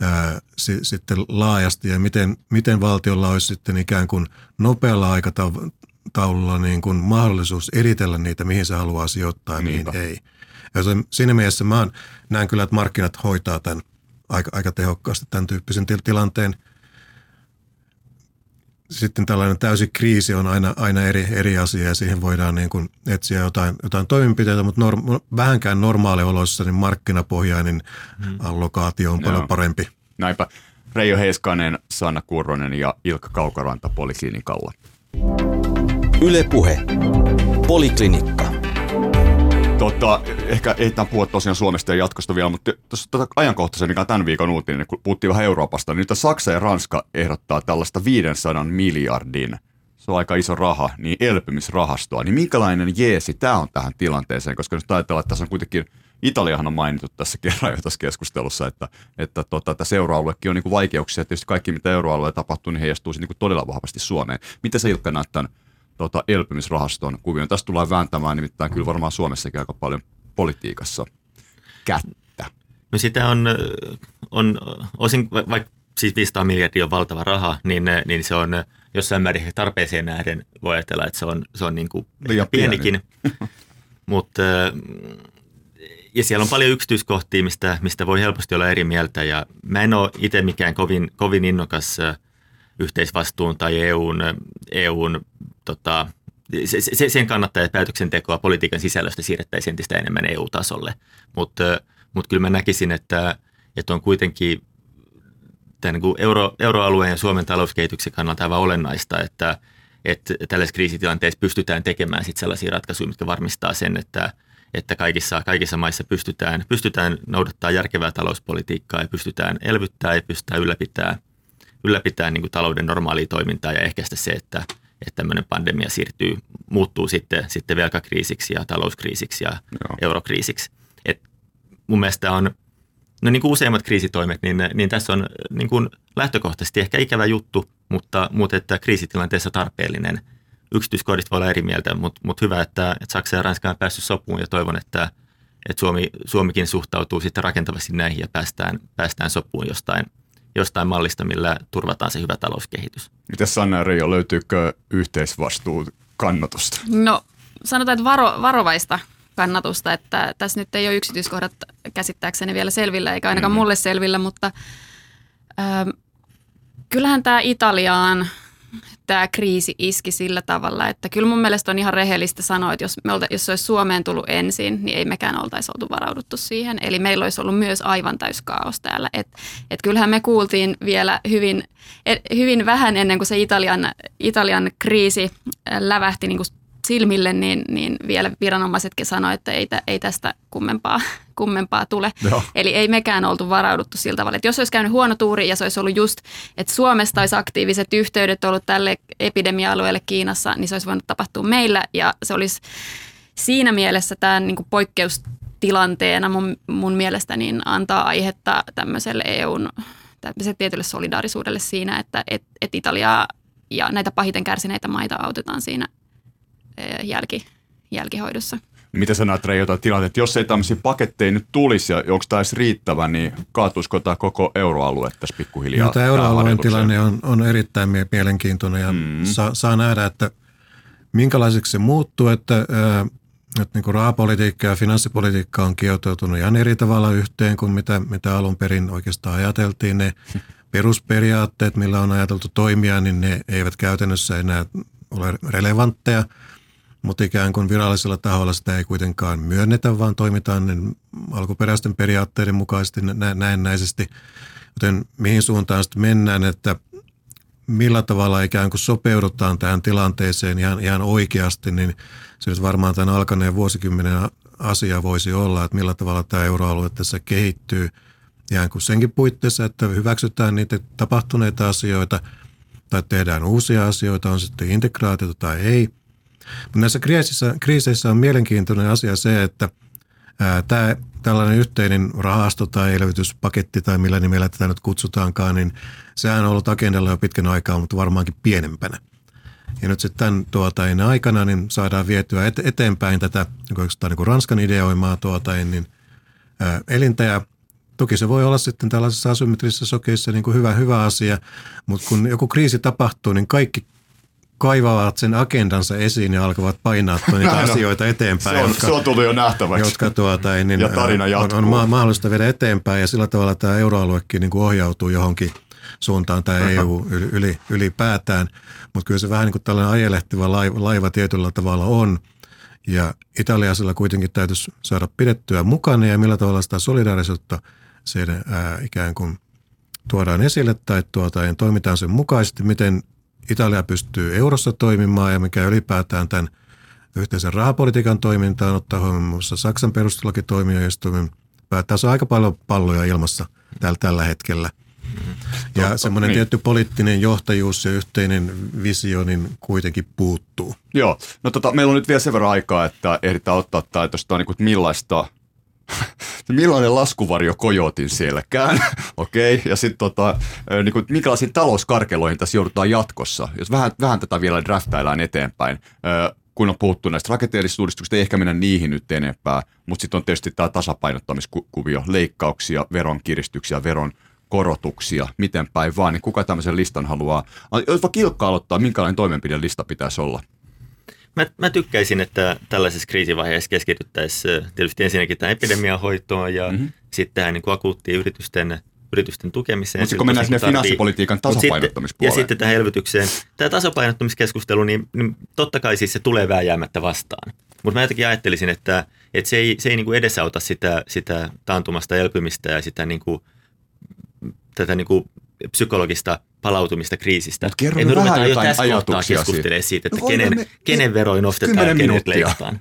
Speaker 6: ää, si, sitten laajasti ja miten, miten valtiolla olisi sitten ikään kuin nopealla aikataululla niin kuin mahdollisuus eritellä niitä, mihin se haluaa sijoittaa ja mihin ei. Joten siinä mielessä mä näen kyllä, että markkinat hoitaa tämän aika, aika tehokkaasti tämän tyyppisen til- tilanteen. Sitten tällainen täysi kriisi on aina, aina eri, eri asia ja siihen voidaan niin kuin etsiä jotain, jotain toimenpiteitä, mutta norm, vähänkään normaalioloissa niin markkinapohjainen hmm. allokaatio on paljon parempi.
Speaker 2: Näinpä. Reijo Heiskanen, Sanna Kurronen ja Ilkka Kaukaranta Poliklinikalla.
Speaker 3: Yle Puhe. Poliklinikka.
Speaker 2: Tota, ehkä ei tämän puhua tosiaan Suomesta ja jatkosta vielä, mutta tuossa tätä ajankohtaisen, mikä on tämän viikon uutinen, kun puhuttiin vähän Euroopasta, niin nyt Saksa ja Ranska ehdottaa tällaista 500 miljardin, se on aika iso raha, niin elpymisrahastoa. Niin minkälainen jeesi tämä on tähän tilanteeseen, koska nyt ajatellaan, että tässä on kuitenkin Italiahan on mainittu tässä kerran jo tässä keskustelussa, että, että tota, tässä euroaluekin on niin kuin vaikeuksia. Tietysti kaikki, mitä euroalueella tapahtuu, niin heijastuu niin kuin todella vahvasti Suomeen. Miten sä Ilkka näet tämän tota, elpymisrahaston kuvion? Tästä tullaan vääntämään nimittäin kyllä varmaan Suomessakin aika paljon politiikassa kättä.
Speaker 4: No sitä on, on osin, va- vaikka siis 500 miljardia on valtava raha, niin, niin se on jossain määrin tarpeeseen nähden voi ajatella, että se on, se on niin kuin
Speaker 2: Liian
Speaker 4: pienikin. Mutta ja siellä on paljon yksityiskohtia, mistä, mistä voi helposti olla eri mieltä. Ja mä en ole itse mikään kovin, kovin innokas yhteisvastuun tai EUn, EUn tota, se, se, sen kannattaa, että päätöksentekoa politiikan sisällöstä siirrettäisiin entistä enemmän EU-tasolle. Mutta mut kyllä mä näkisin, että, että on kuitenkin tämän niin euro, euroalueen ja Suomen talouskehityksen kannalta aivan olennaista, että, että tällaisessa kriisitilanteessa pystytään tekemään sit sellaisia ratkaisuja, mitkä varmistaa sen, että, että kaikissa, kaikissa maissa pystytään, pystytään noudattaa järkevää talouspolitiikkaa ja pystytään elvyttää ja pystytään ylläpitää, ylläpitää niin kuin talouden normaalia toimintaa ja ehkäistä se, että, että tämmöinen pandemia siirtyy, muuttuu sitten, sitten velkakriisiksi ja talouskriisiksi ja
Speaker 2: Joo.
Speaker 4: eurokriisiksi. Et mun mielestä on, no niin kuin useimmat kriisitoimet, niin, niin tässä on niin kuin lähtökohtaisesti ehkä ikävä juttu, mutta, mutta että kriisitilanteessa tarpeellinen. Yksityiskohdista voi olla eri mieltä, mutta, mutta hyvä, että, että Saksa ja Ranska on päässyt sopuun ja toivon, että, että Suomi, Suomikin suhtautuu sitten rakentavasti näihin ja päästään, päästään sopuun jostain, jostain mallista, millä turvataan se hyvä talouskehitys.
Speaker 2: Miten Sanna ja Reijo, löytyykö yhteisvastuu kannatusta?
Speaker 5: No sanotaan, että varo, varovaista kannatusta, että tässä nyt ei ole yksityiskohdat käsittääkseni vielä selvillä, eikä ainakaan mulle selvillä, mutta ähm, kyllähän tämä Italiaan tämä kriisi iski sillä tavalla, että kyllä mun mielestä on ihan rehellistä sanoa, että jos, me olta, jos se olisi Suomeen tullut ensin, niin ei mekään oltaisi oltu varauduttu siihen. Eli meillä olisi ollut myös aivan täys kaos täällä. Et, et kyllähän me kuultiin vielä hyvin, et, hyvin vähän ennen kuin se Italian, Italian kriisi äh, lävähti niin kuin silmille, niin, niin vielä viranomaisetkin sanoivat, että ei, ei tästä kummempaa, kummempaa tule.
Speaker 2: Joo.
Speaker 5: Eli ei mekään oltu varauduttu sillä tavalla, että jos olisi käynyt huono tuuri ja se olisi ollut just, että Suomesta olisi aktiiviset yhteydet ollut tälle epidemia-alueelle Kiinassa, niin se olisi voinut tapahtua meillä ja se olisi siinä mielessä tämä niin poikkeustilanteena mun, mun mielestä niin antaa aihetta tämmöiselle EUn tämmöiselle tietylle solidaarisuudelle siinä, että et, et Italiaa ja näitä pahiten kärsineitä maita autetaan siinä jälki, jälkihoidossa.
Speaker 2: Miten sä näet Reijo jotain tilanteita, että jos ei tämmöisiä paketteja nyt tulisi ja onko tämä edes riittävä, niin kaatuisiko tämä koko euroalue tässä pikkuhiljaa?
Speaker 6: Joo, tämä euroalueen tilanne on, on erittäin mie- mielenkiintoinen ja mm. saa, saa nähdä, että minkälaiseksi se muuttuu, että, ää, että niin rahapolitiikka ja finanssipolitiikka on kietoutunut ihan eri tavalla yhteen kuin mitä, mitä alun perin oikeastaan ajateltiin. Ne perusperiaatteet, millä on ajateltu toimia, niin ne eivät käytännössä enää ole relevantteja, mutta ikään kuin virallisella taholla sitä ei kuitenkaan myönnetä, vaan toimitaan niin alkuperäisten periaatteiden mukaisesti nä- näennäisesti. Joten mihin suuntaan sitten mennään, että millä tavalla ikään kuin sopeudutaan tähän tilanteeseen ihan, ihan oikeasti, niin se nyt varmaan tämän alkaneen vuosikymmenen asia voisi olla, että millä tavalla tämä euroalue tässä kehittyy ihan kuin senkin puitteissa, että hyväksytään niitä tapahtuneita asioita tai tehdään uusia asioita, on sitten integraatiota tai ei. Mutta näissä kriiseissä, kriiseissä on mielenkiintoinen asia se, että tämä tällainen yhteinen rahasto tai elvytyspaketti tai millä nimellä tätä nyt kutsutaankaan, niin sehän on ollut agendalla jo pitkän aikaa, mutta varmaankin pienempänä. Ja nyt sitten tämän tuota, aikana niin saadaan vietyä et, eteenpäin tätä oikeastaan niin Ranskan ideoimaa tuota, niin, ää, elintä ja Toki se voi olla sitten tällaisessa asymmetrisessä sokeissa niin kuin hyvä, hyvä asia, mutta kun joku kriisi tapahtuu, niin kaikki kaivavat sen agendansa esiin ja alkavat painaa niitä
Speaker 2: Näin on.
Speaker 6: asioita eteenpäin,
Speaker 2: Se on,
Speaker 6: jotka,
Speaker 2: se on tullut jo nähtäväksi.
Speaker 6: jotka tuota, niin,
Speaker 2: Ja tarina
Speaker 6: on,
Speaker 2: jatkuu.
Speaker 6: on ma- mahdollista viedä eteenpäin ja sillä tavalla tämä euroaluekin niin kuin ohjautuu johonkin suuntaan tämä EU yli, yli, ylipäätään. Mutta kyllä se vähän niin kuin tällainen ajelehtiva laiva, laiva tietyllä tavalla on. Ja italialaisilla kuitenkin täytyisi saada pidettyä mukana ja millä tavalla sitä solidaarisuutta se ää, ikään kuin tuodaan esille tai tuota, toimitaan sen mukaisesti, miten Italia pystyy eurossa toimimaan ja mikä ylipäätään tämän yhteisen rahapolitiikan toimintaan, ottaa huomioon muun muassa Saksan perustuslakitoimioistuimen. On aika paljon palloja ilmassa tällä, tällä hetkellä. Ja semmoinen
Speaker 2: niin.
Speaker 6: tietty poliittinen johtajuus ja yhteinen visio niin kuitenkin puuttuu.
Speaker 2: Joo, no tota, meillä on nyt vielä sen verran aikaa, että ehditään ottaa tämä tuosta, niin kuin, että millaista, millainen laskuvarjo kojotin sielläkään, okei, okay. ja sitten tota, ö, niin kuin, minkälaisiin talouskarkeloihin tässä joudutaan jatkossa, jos vähän, vähän tätä vielä draftaillaan eteenpäin, Ö, kun on puhuttu näistä rakenteellisista uudistuksista, ei ehkä mennä niihin nyt enempää, mutta sitten on tietysti tämä tasapainottamiskuvio, leikkauksia, veronkiristyksiä, veron korotuksia, miten päin vaan, niin kuka tämmöisen listan haluaa, jos vaikka Ilkka aloittaa, minkälainen toimenpidelista pitäisi olla?
Speaker 4: Mä, mä tykkäisin, että tällaisessa kriisivaiheessa keskityttäisiin tietysti ensinnäkin tähän epidemian hoitoon ja
Speaker 2: Mhm.
Speaker 4: mm-hmm. sitten tähän niin kuin akuuttiin yritysten, yritysten tukemiseen.
Speaker 2: Mutta kun mennään sinne
Speaker 4: tarvii.
Speaker 2: finanssipolitiikan
Speaker 4: sitten-
Speaker 2: tasapainottamispuoleen.
Speaker 4: Ja sitten tähän elvytykseen. Tämä tasapainottamiskeskustelu, niin, niin totta kai siis se tulee vääjäämättä vastaan. Mutta mä jotenkin ajattelisin, että, että se ei, se ei niin kuin edesauta sitä, sitä taantumasta elpymistä ja sitä niin kuin, tätä niin kuin psykologista palautumista kriisistä.
Speaker 2: Mut kerro
Speaker 4: me
Speaker 2: vähän jotain ajatuksia
Speaker 4: keskustelemaan siitä, että
Speaker 2: No
Speaker 4: kenen,
Speaker 2: me-
Speaker 4: kenen veroin nostetaan ja kenet leikataan.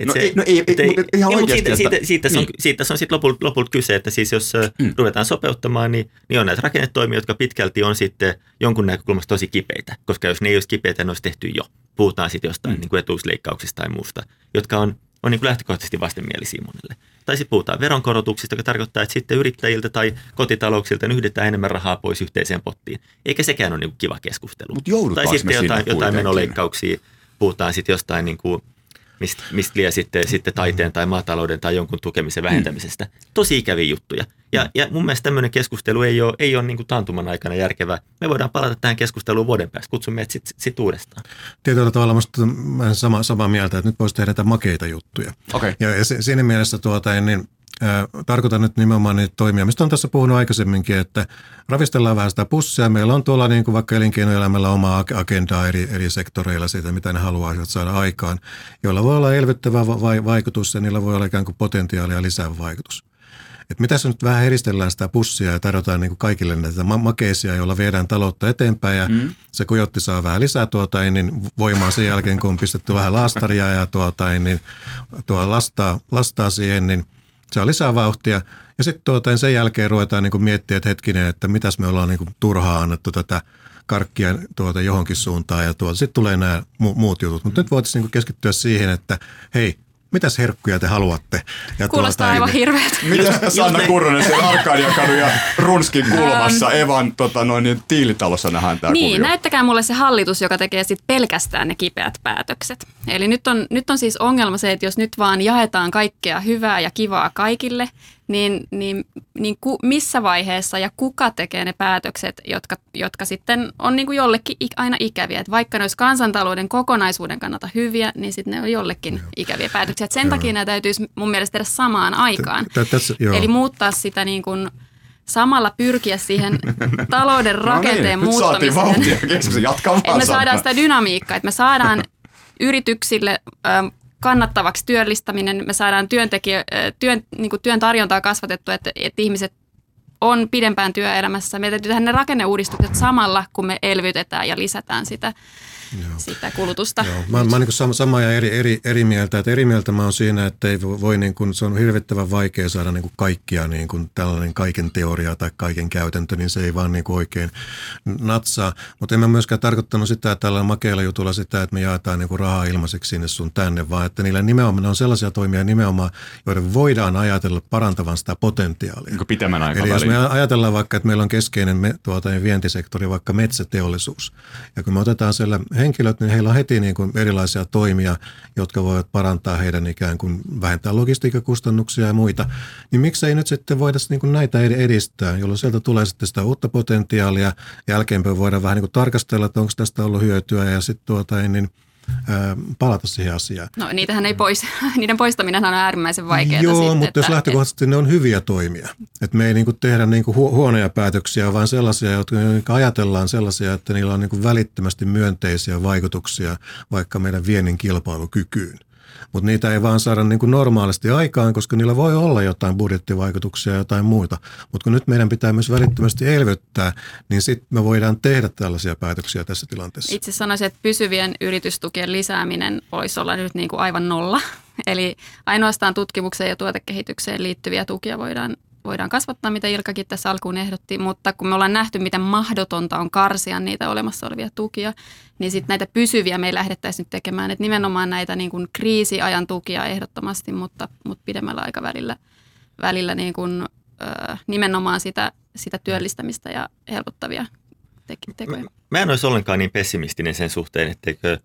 Speaker 4: Et
Speaker 2: No ei- no ei-
Speaker 4: et
Speaker 2: ei, mutta ihan oikeasti,
Speaker 4: siitä, siitä, siitä, siitä,
Speaker 2: niin.
Speaker 4: on, siitä on sitten lopulta, lopulta kyse, että siis jos mm. ruvetaan sopeuttamaan, niin, niin on näitä rakennetoimia, jotka pitkälti on sitten jonkun näkökulmasta tosi kipeitä, koska jos ne ei olisi kipeitä, ne olisi tehty jo. Puhutaan sitten jostain mm. niin kuin etuusleikkauksista tai muusta, jotka on, on niin kuin lähtökohtaisesti vastenmielisiä monelle. Tai sitten puhutaan veronkorotuksista, joka tarkoittaa, että sitten yrittäjiltä tai kotitalouksilta nyhdetään enemmän rahaa pois yhteiseen pottiin. Eikä sekään ole niin kuin kiva keskustelu.
Speaker 2: Mut
Speaker 4: tai sitten jotain, jotain menoleikkauksia, puhutaan sitten jostain niin kuin mistä mist liian sitten, sitten taiteen tai maatalouden tai jonkun tukemisen vähentämisestä. Tosi ikäviä juttuja. Ja, ja mun mielestä tämmöinen keskustelu ei ole, ei ole niin kuin taantuman aikana järkevää. Me voidaan palata tähän keskusteluun vuoden päästä. Kutsun meidät sitten sit uudestaan.
Speaker 6: Tietyllä tavalla musta mä olen sama, samaa mieltä, että nyt voisi tehdä makeita juttuja.
Speaker 2: Okei.
Speaker 6: Ja, ja si- siinä mielessä tuota, niin, tarkoitan nyt nimenomaan niitä toimia, mistä on tässä puhunut aikaisemminkin, että ravistellaan vähän sitä pussia. Meillä on tuolla niin kuin vaikka elinkeinoelämällä oma ag- agendaa eri, eri sektoreilla siitä, mitä ne haluaisivat saada aikaan, joilla voi olla elvyttävä va- vai- vaikutus ja niillä voi olla ikään kuin potentiaalia lisäävä vaikutus. Et mitä se nyt vähän eristellään sitä pussia ja tarjotaan niin kuin kaikille näitä ma- makeisia, joilla viedään taloutta eteenpäin ja mm. se kojotti saa vähän lisää tuota, niin voimaa sen jälkeen, kun on pistetty vähän laastaria ja tuota, niin, tuo lastaa, lastaa siihen, niin saa lisää vauhtia. Ja sitten tuota, sen jälkeen ruvetaan niin miettiä, että hetkinen, että mitäs me ollaan niin turhaa annettu tätä karkkia tuota johonkin suuntaan ja tuota, sitten tulee nämä mu- muut jutut. Mutta nyt voitaisiin niin keskittyä siihen, että hei, mitäs herkkuja te haluatte? Ja
Speaker 5: Kuulostaa
Speaker 6: tuota,
Speaker 5: aivan
Speaker 6: niin-
Speaker 5: hirveältä.
Speaker 2: Miten Sanna
Speaker 4: näin.
Speaker 2: Kurronen siellä Arkadiakadun ja Runskin kulmassa Evan tota, noin, niin, tiilitalossa nähdään tämä
Speaker 5: Niin,
Speaker 2: kuvio?
Speaker 5: näyttäkää mulle se hallitus, joka tekee sit pelkästään ne kipeät päätökset. Eli nyt on, nyt on siis ongelma se, että jos nyt vaan jaetaan kaikkea hyvää ja kivaa kaikille, niin, niin, niin ku, missä vaiheessa ja kuka tekee ne päätökset, jotka, jotka sitten on niin kuin jollekin aina ikäviä. Et vaikka ne olisi kansantalouden kokonaisuuden kannalta hyviä, niin sitten ne on jollekin ikäviä päätöksiä. Et sen takia nämä täytyisi mun mielestä tehdä samaan aikaan.
Speaker 6: Joo.
Speaker 5: Eli muuttaa sitä niin kuin samalla pyrkiä siihen talouden rakenteen
Speaker 2: no niin, nyt saatiin
Speaker 5: muuttamiseen.
Speaker 2: vauhtia keskuksen. Vaan
Speaker 5: Että me saadaan sitä dynamiikkaa, että me saadaan yrityksille kannattavaksi työllistäminen, me saadaan työntekijä, työn, niin kuin työn tarjontaa kasvatettua, että, että ihmiset on pidempään työelämässä. Meidän täytyy tehdä ne rakenneuudistukset samalla, kun me elvytetään ja lisätään sitä, sitä kulutusta.
Speaker 6: Joo, mä, mä oon niin sama, sama ja eri, eri, eri mieltä. Että eri mieltä mä oon siinä, että ei voi, niin kuin, se on hirvittävän vaikea saada niin kuin kaikkia niin kuin tällainen kaiken teoria tai kaiken käytäntö, niin se ei vaan niin kuin oikein natsaa. Mutta en mä myöskään tarkoittanut sitä, että tällä makealla jutulla sitä, että me jaetaan niin kuin rahaa ilmaiseksi sinne sun tänne, vaan että niillä nimenomaan ne on sellaisia toimia nimenomaan, joiden voidaan ajatella parantavan sitä potentiaalia.
Speaker 2: Niin pitemmän
Speaker 6: Eli
Speaker 2: aikavälin.
Speaker 6: jos me ajatellaan vaikka, että meillä on keskeinen me, tuota, vientisektori, vaikka metsäteollisuus, ja kun me otetaan siellä henkilöt, niin heillä on heti niin kuin erilaisia toimia, jotka voivat parantaa heidän ikään kuin vähentää logistiikkakustannuksia ja muita. Niin miksei nyt sitten voida niin kuin näitä edistää, jolloin sieltä tulee sitten sitä uutta potentiaalia. Jälkeenpäin voidaan vähän niin kuin tarkastella, että onko tästä ollut hyötyä ja sitten tuota, niin – palata siihen asiaan.
Speaker 5: No niitähän ei pois, niiden poistaminen on äärimmäisen vaikeaa.
Speaker 6: Joo,
Speaker 5: sitten,
Speaker 6: mutta että, jos lähtökohtaisesti et... ne on hyviä toimia. Että me ei niinku tehdä niinku hu- huonoja päätöksiä, vaan sellaisia, jotka ajatellaan sellaisia, että niillä on niinku välittömästi myönteisiä vaikutuksia vaikka meidän viennin kilpailukykyyn mutta niitä ei vaan saada niin kuin normaalisti aikaan, koska niillä voi olla jotain budjettivaikutuksia ja jotain muita. Mutta kun nyt meidän pitää myös välittömästi elvyttää, niin sitten me voidaan tehdä tällaisia päätöksiä tässä tilanteessa.
Speaker 5: Itse sanoisin, että pysyvien yritystukien lisääminen voisi olla nyt niin kuin aivan nolla. Eli ainoastaan tutkimukseen ja tuotekehitykseen liittyviä tukia voidaan voidaan kasvattaa, mitä Ilkakin tässä alkuun ehdotti, mutta kun me ollaan nähty, miten mahdotonta on karsia niitä olemassa olevia tukia, niin sitten näitä pysyviä me ei lähdettäisi nyt tekemään. että nimenomaan näitä niin kuin kriisiajan tukia ehdottomasti, mutta, mutta pidemmällä aikavälillä välillä niin kuin, nimenomaan sitä, sitä työllistämistä ja helpottavia tekoja. Mä,
Speaker 4: mä en olisi ollenkaan niin pessimistinen sen suhteen, etteikö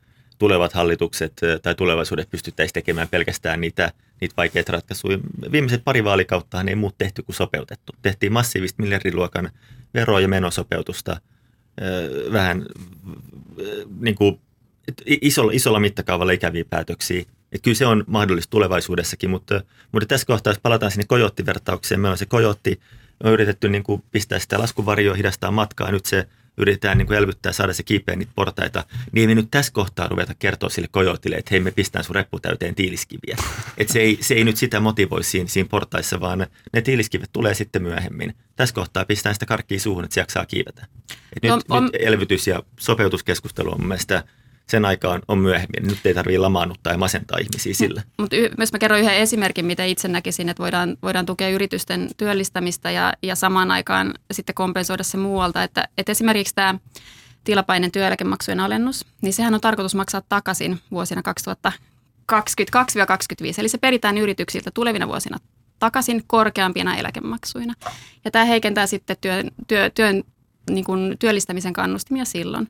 Speaker 4: tulevat hallitukset tai tulevaisuudet pystyttäisiin tekemään pelkästään niitä, niitä vaikeita ratkaisuja. Viimeiset pari vaalikauttahan ei muut tehty kuin sopeutettu. Tehtiin massiivista miljardiluokan vero- ja menosopeutusta vähän niin kuin isolla, isolla mittakaavalla ikäviä päätöksiä. Et kyllä se on mahdollista tulevaisuudessakin, mutta, mutta tässä kohtaa, jos palataan sinne kojoottivertaukseen, meillä on se kojotti, on yritetty niin kuin pistää sitä laskuvarjoa, hidastaa matkaa, nyt se yritetään niin kuin elvyttää, saada se kipeä niitä portaita, niin ei me nyt tässä kohtaa ruveta kertoa sille kojootille, että hei me pistään sun reppu täyteen tiiliskiviä. Että se ei, se ei nyt sitä motivoi siinä, siinä portaissa, vaan ne tiiliskivet tulee sitten myöhemmin. Tässä kohtaa pistään sitä karkkia suuhun, että se jaksaa kiivetä. Et nyt, on, on... nyt elvytys- ja sopeutuskeskustelu on mielestäni sen aikaan on myöhemmin. Nyt ei tarvitse lamaannuttaa ja masentaa ihmisiä sillä.
Speaker 5: Mutta jos mä kerron yhden esimerkin, miten itse näkisin, että voidaan, voidaan tukea yritysten työllistämistä ja, ja samaan aikaan sitten kompensoida se muualta. Että, että esimerkiksi tämä tilapäinen työeläkemaksujen alennus, niin sehän on tarkoitus maksaa takaisin vuosina 2022-2025. Eli se peritään yrityksiltä tulevina vuosina takaisin korkeampina eläkemaksuina. Ja tämä heikentää sitten työn, työ, työn niin kuin työllistämisen kannustimia silloin.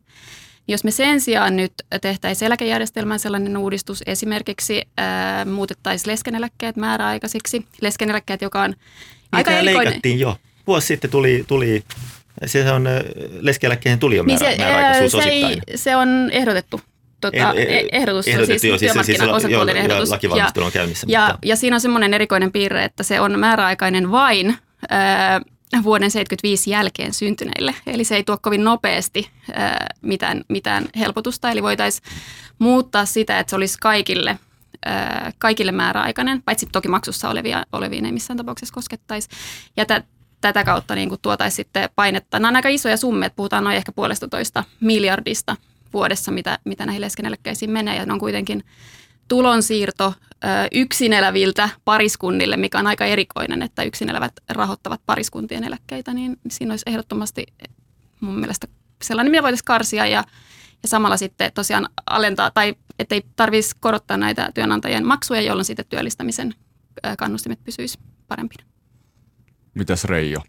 Speaker 5: Jos me sen sijaan nyt tehtäisiin eläkejärjestelmän sellainen uudistus, esimerkiksi ää, muutettaisiin leskeneläkkeet määräaikaisiksi. Leskeneläkkeet, joka on aika erikoinen.
Speaker 4: leikattiin jo. Vuosi sitten tuli, tuli se on, leskeneläkkeen tuli jo niin määrä, se, määräaikaisuus se,
Speaker 5: ei, se on ehdotettu tota, eh, eh, ehdotus,
Speaker 4: ehdotettu, siis,
Speaker 5: siis, siis työmarkkinaosapuolten
Speaker 4: siis, ehdotus. Ja, on käynnissä.
Speaker 5: Ja, mutta. ja siinä on semmoinen erikoinen piirre, että se on määräaikainen vain vuoden 75 jälkeen syntyneille. Eli se ei tuo kovin nopeasti ää, mitään, mitään helpotusta. Eli voitaisiin muuttaa sitä, että se olisi kaikille, ää, kaikille määräaikainen, paitsi toki maksussa olevia, oleviin ei missään tapauksessa koskettaisi. Ja tä, tätä kautta niin tuotaisiin sitten painetta. Nämä on aika isoja summia, että puhutaan noin ehkä puolesta toista miljardista vuodessa, mitä, mitä näihin leskeneläkkeisiin menee. Ja ne on kuitenkin tulonsiirto yksin eläviltä pariskunnille, mikä on aika erikoinen, että yksin elävät rahoittavat pariskuntien eläkkeitä, niin siinä olisi ehdottomasti mun mielestä sellainen, mitä voitaisiin karsia ja, ja samalla sitten tosiaan alentaa, tai ettei tarvitsisi korottaa näitä työnantajien maksuja, jolloin sitten työllistämisen kannustimet pysyisi parempina.
Speaker 2: Mitäs Reijo?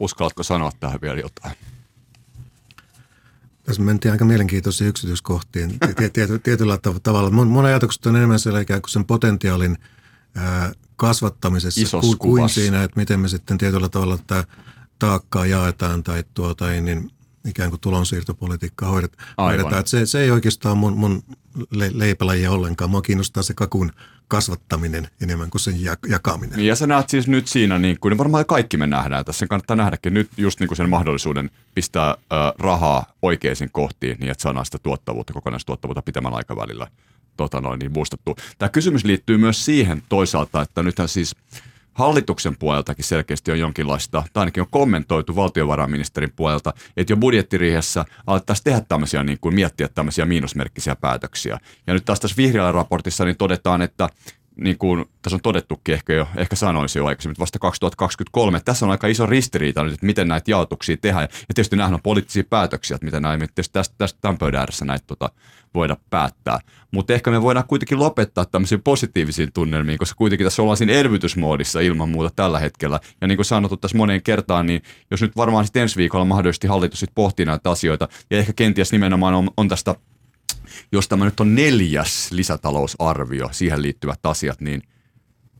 Speaker 2: Uskallatko sanoa tähän vielä jotain?
Speaker 6: Tässä mentiin aika mielenkiintoisiin yksityiskohtiin tietyllä tavalla. Mun, mun ajatukset on enemmän siellä ikään kuin sen potentiaalin ää, kasvattamisessa kuin, kuin siinä, että miten me sitten tietyllä tavalla tätä taakkaa jaetaan tai tuota, niin ikään kuin tulonsiirtopolitiikkaa hoidetaan. Että se, se ei oikeastaan mun, mun leipälajia ollenkaan. Mua kiinnostaa se kakun kasvattaminen enemmän kuin sen jakaminen.
Speaker 2: Ja sä näet siis nyt siinä, niin kuin varmaan kaikki me nähdään tässä, sen kannattaa nähdäkin nyt just niin kuin sen mahdollisuuden pistää ö, rahaa oikeisiin kohtiin, niin että saadaan sitä tuottavuutta, kokonaistuottavuutta pitemmällä aikavälillä tota noin, niin boostattu. Tämä kysymys liittyy myös siihen toisaalta, että nythän siis hallituksen puoleltakin selkeästi on jonkinlaista, tai ainakin on kommentoitu valtiovarainministerin puolelta, että jo budjettiriihessä alettaisiin tehdä tämmöisiä, niin kuin miettiä tämmöisiä miinusmerkkisiä päätöksiä. Ja nyt taas tässä vihreällä raportissa niin todetaan, että niin kuin tässä on todettukin ehkä jo, ehkä sanoisin jo aikaisemmin, että vasta 2023. Tässä on aika iso ristiriita nyt, että miten näitä jaotuksia tehdään. Ja tietysti nähdään on poliittisia päätöksiä, että miten näin, tietysti tästä, tästä tämän pöydän ääressä näitä tota, voida päättää. Mutta ehkä me voidaan kuitenkin lopettaa tämmöisiin positiivisiin tunnelmiin, koska kuitenkin tässä ollaan siinä elvytysmoodissa ilman muuta tällä hetkellä. Ja niin kuin sanottu tässä moneen kertaan, niin jos nyt varmaan sitten ensi viikolla mahdollisesti hallitus sitten pohtii näitä asioita, ja ehkä kenties nimenomaan on, on tästä jos tämä nyt on neljäs lisätalousarvio, siihen liittyvät asiat, niin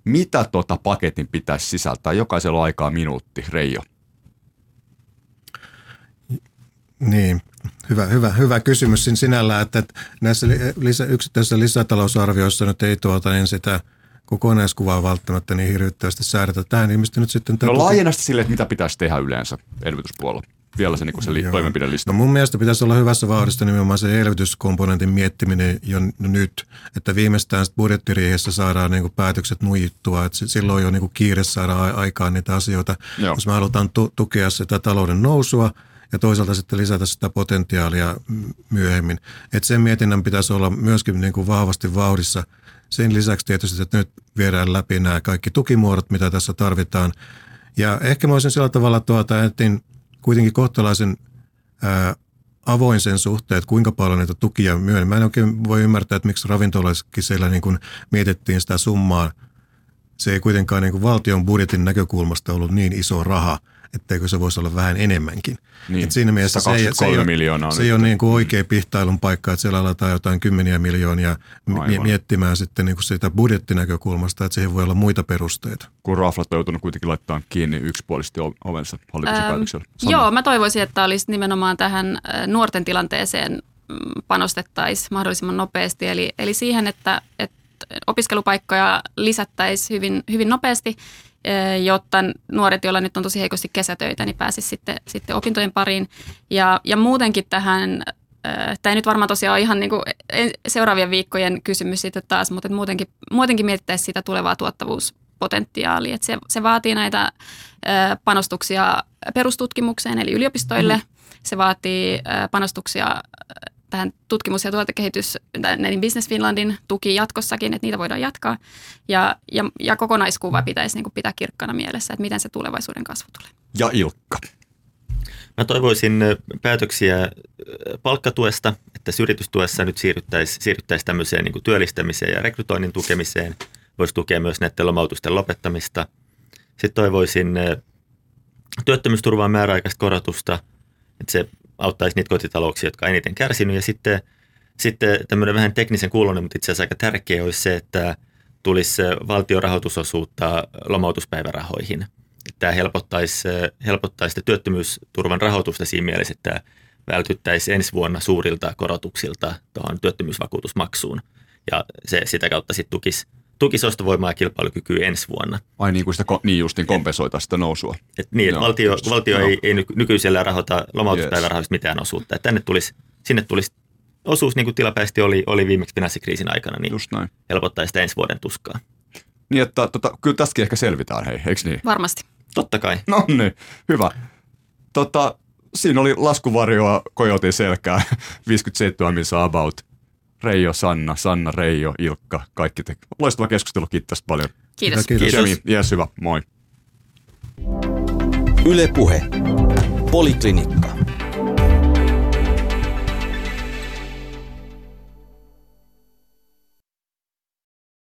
Speaker 2: mitä tota paketin pitäisi sisältää? Jokaisella on aikaa minuutti, Reijo.
Speaker 6: Niin, hyvä, hyvä, hyvä kysymys siinä sinällään, että näissä lisä, yksittäisissä lisätalousarvioissa nyt ei tuota niin sitä kokonaiskuvaa välttämättä niin hirvittävästi säädetä. Tähän ilmeisesti nyt sitten...
Speaker 2: No laajennasti sille, että mitä pitäisi tehdä yleensä elvytyspuolella. Vielä se, niin se li- toimenpidelista.
Speaker 6: No mun mielestä pitäisi olla hyvässä vauhdissa nimenomaan se elvytyskomponentin miettiminen jo nyt, että viimeistään budjettiriihessä saadaan niin päätökset nuijittua, että silloin jo niin kiire saada aikaan niitä asioita, Joo. jos me halutaan tu- tukea sitä talouden nousua – ja toisaalta sitten lisätä sitä potentiaalia myöhemmin. Et sen mietinnän pitäisi olla myöskin niin kuin vahvasti vauhdissa. Sen lisäksi tietysti, että nyt viedään läpi nämä kaikki tukimuodot, mitä tässä tarvitaan. Ja ehkä mä olisin sillä tavalla tuota, että kuitenkin kohtalaisen ää, avoin sen suhteen, että kuinka paljon niitä tukia myöhemmin. Mä en oikein voi ymmärtää, että miksi ravintolaissakin siellä niin kuin mietittiin sitä summaa. Se ei kuitenkaan niin kuin valtion budjetin näkökulmasta ollut niin iso raha – etteikö se voisi olla vähän enemmänkin.
Speaker 2: Niin, Et siinä mielessä se ei, se ei, miljoonaa
Speaker 6: se ei ole niin kuin oikea pihtailun paikka, että siellä aletaan jotain kymmeniä miljoonia Aivan. miettimään sitten niin kuin siitä budjettinäkökulmasta, että siihen voi olla muita perusteita.
Speaker 2: Kun Raflat on joutunut kuitenkin laittamaan kiinni yksipuolisesti ovensa hallituksen ähm, päätöksellä.
Speaker 5: Joo, mä toivoisin, että olisi nimenomaan tähän nuorten tilanteeseen mm, panostettaisiin mahdollisimman nopeasti, eli, eli siihen, että, että opiskelupaikkoja lisättäisiin hyvin, hyvin nopeasti – jotta nuoret, joilla nyt on tosi heikosti kesätöitä, niin pääsisi sitten, sitten opintojen pariin. Ja, ja muutenkin tähän, tämä ei nyt varmaan tosiaan ole ihan niin kuin seuraavien viikkojen kysymys sitten taas, mutta muutenkin, muutenkin mietittäisiin sitä tulevaa tuottavuuspotentiaalia. Että se, se vaatii näitä panostuksia perustutkimukseen eli yliopistoille. Mm. Se vaatii panostuksia tähän tutkimus- ja tuotekehitys, näiden Business Finlandin tuki jatkossakin, että niitä voidaan jatkaa. Ja, ja, ja kokonaiskuva pitäisi niin kuin pitää kirkkana mielessä, että miten se tulevaisuuden kasvu tulee.
Speaker 2: Ja Ilkka.
Speaker 4: Mä toivoisin päätöksiä palkkatuesta, että yritystuessa nyt siirryttäisiin siirryttäisi tämmöiseen niin kuin työllistämiseen ja rekrytoinnin tukemiseen. Voisi tukea myös näiden lomautusten lopettamista. Sitten toivoisin työttömyysturvaan määräaikaista korotusta, että se auttaisi niitä kotitalouksia, jotka on eniten kärsinyt. Ja sitten, sitten tämmöinen vähän teknisen kuulonen, mutta itse asiassa aika tärkeä olisi se, että tulisi valtion rahoitusosuutta lomautuspäivärahoihin. Tämä helpottaisi, helpottaisi työttömyysturvan rahoitusta siinä mielessä, että vältyttäisiin ensi vuonna suurilta korotuksilta tuohon työttömyysvakuutusmaksuun. Ja se sitä kautta sitten tukisi tukisi ostovoimaa ja kilpailukykyä ensi vuonna.
Speaker 2: Ai niin kuin sitä niin justiin kompensoita sitä nousua.
Speaker 4: Et niin, että valtio, valtio ei, ei nykyisellä rahoita lomautuspäivärahoista yes. mitään osuutta. Et tänne tulisi, sinne tulisi osuus, niin kuin tilapäisesti oli, oli viimeksi finanssikriisin aikana, niin Just näin. helpottaa sitä ensi vuoden tuskaa.
Speaker 2: Niin, että tota, kyllä tästäkin ehkä selvitään, hei, eikö niin?
Speaker 5: Varmasti.
Speaker 4: Totta kai.
Speaker 2: No niin, hyvä. Tota, siinä oli laskuvarjoa Kojotin selkää, 57 missä about. Reijo, Sanna, Sanna, Reijo, Ilkka, kaikki te. Loistava keskustelu, kiitos paljon.
Speaker 5: Kiitos.
Speaker 6: Kiitos.
Speaker 2: Kiitos. Yes, hyvä, moi.
Speaker 3: Yle Puhe. Poliklinikka.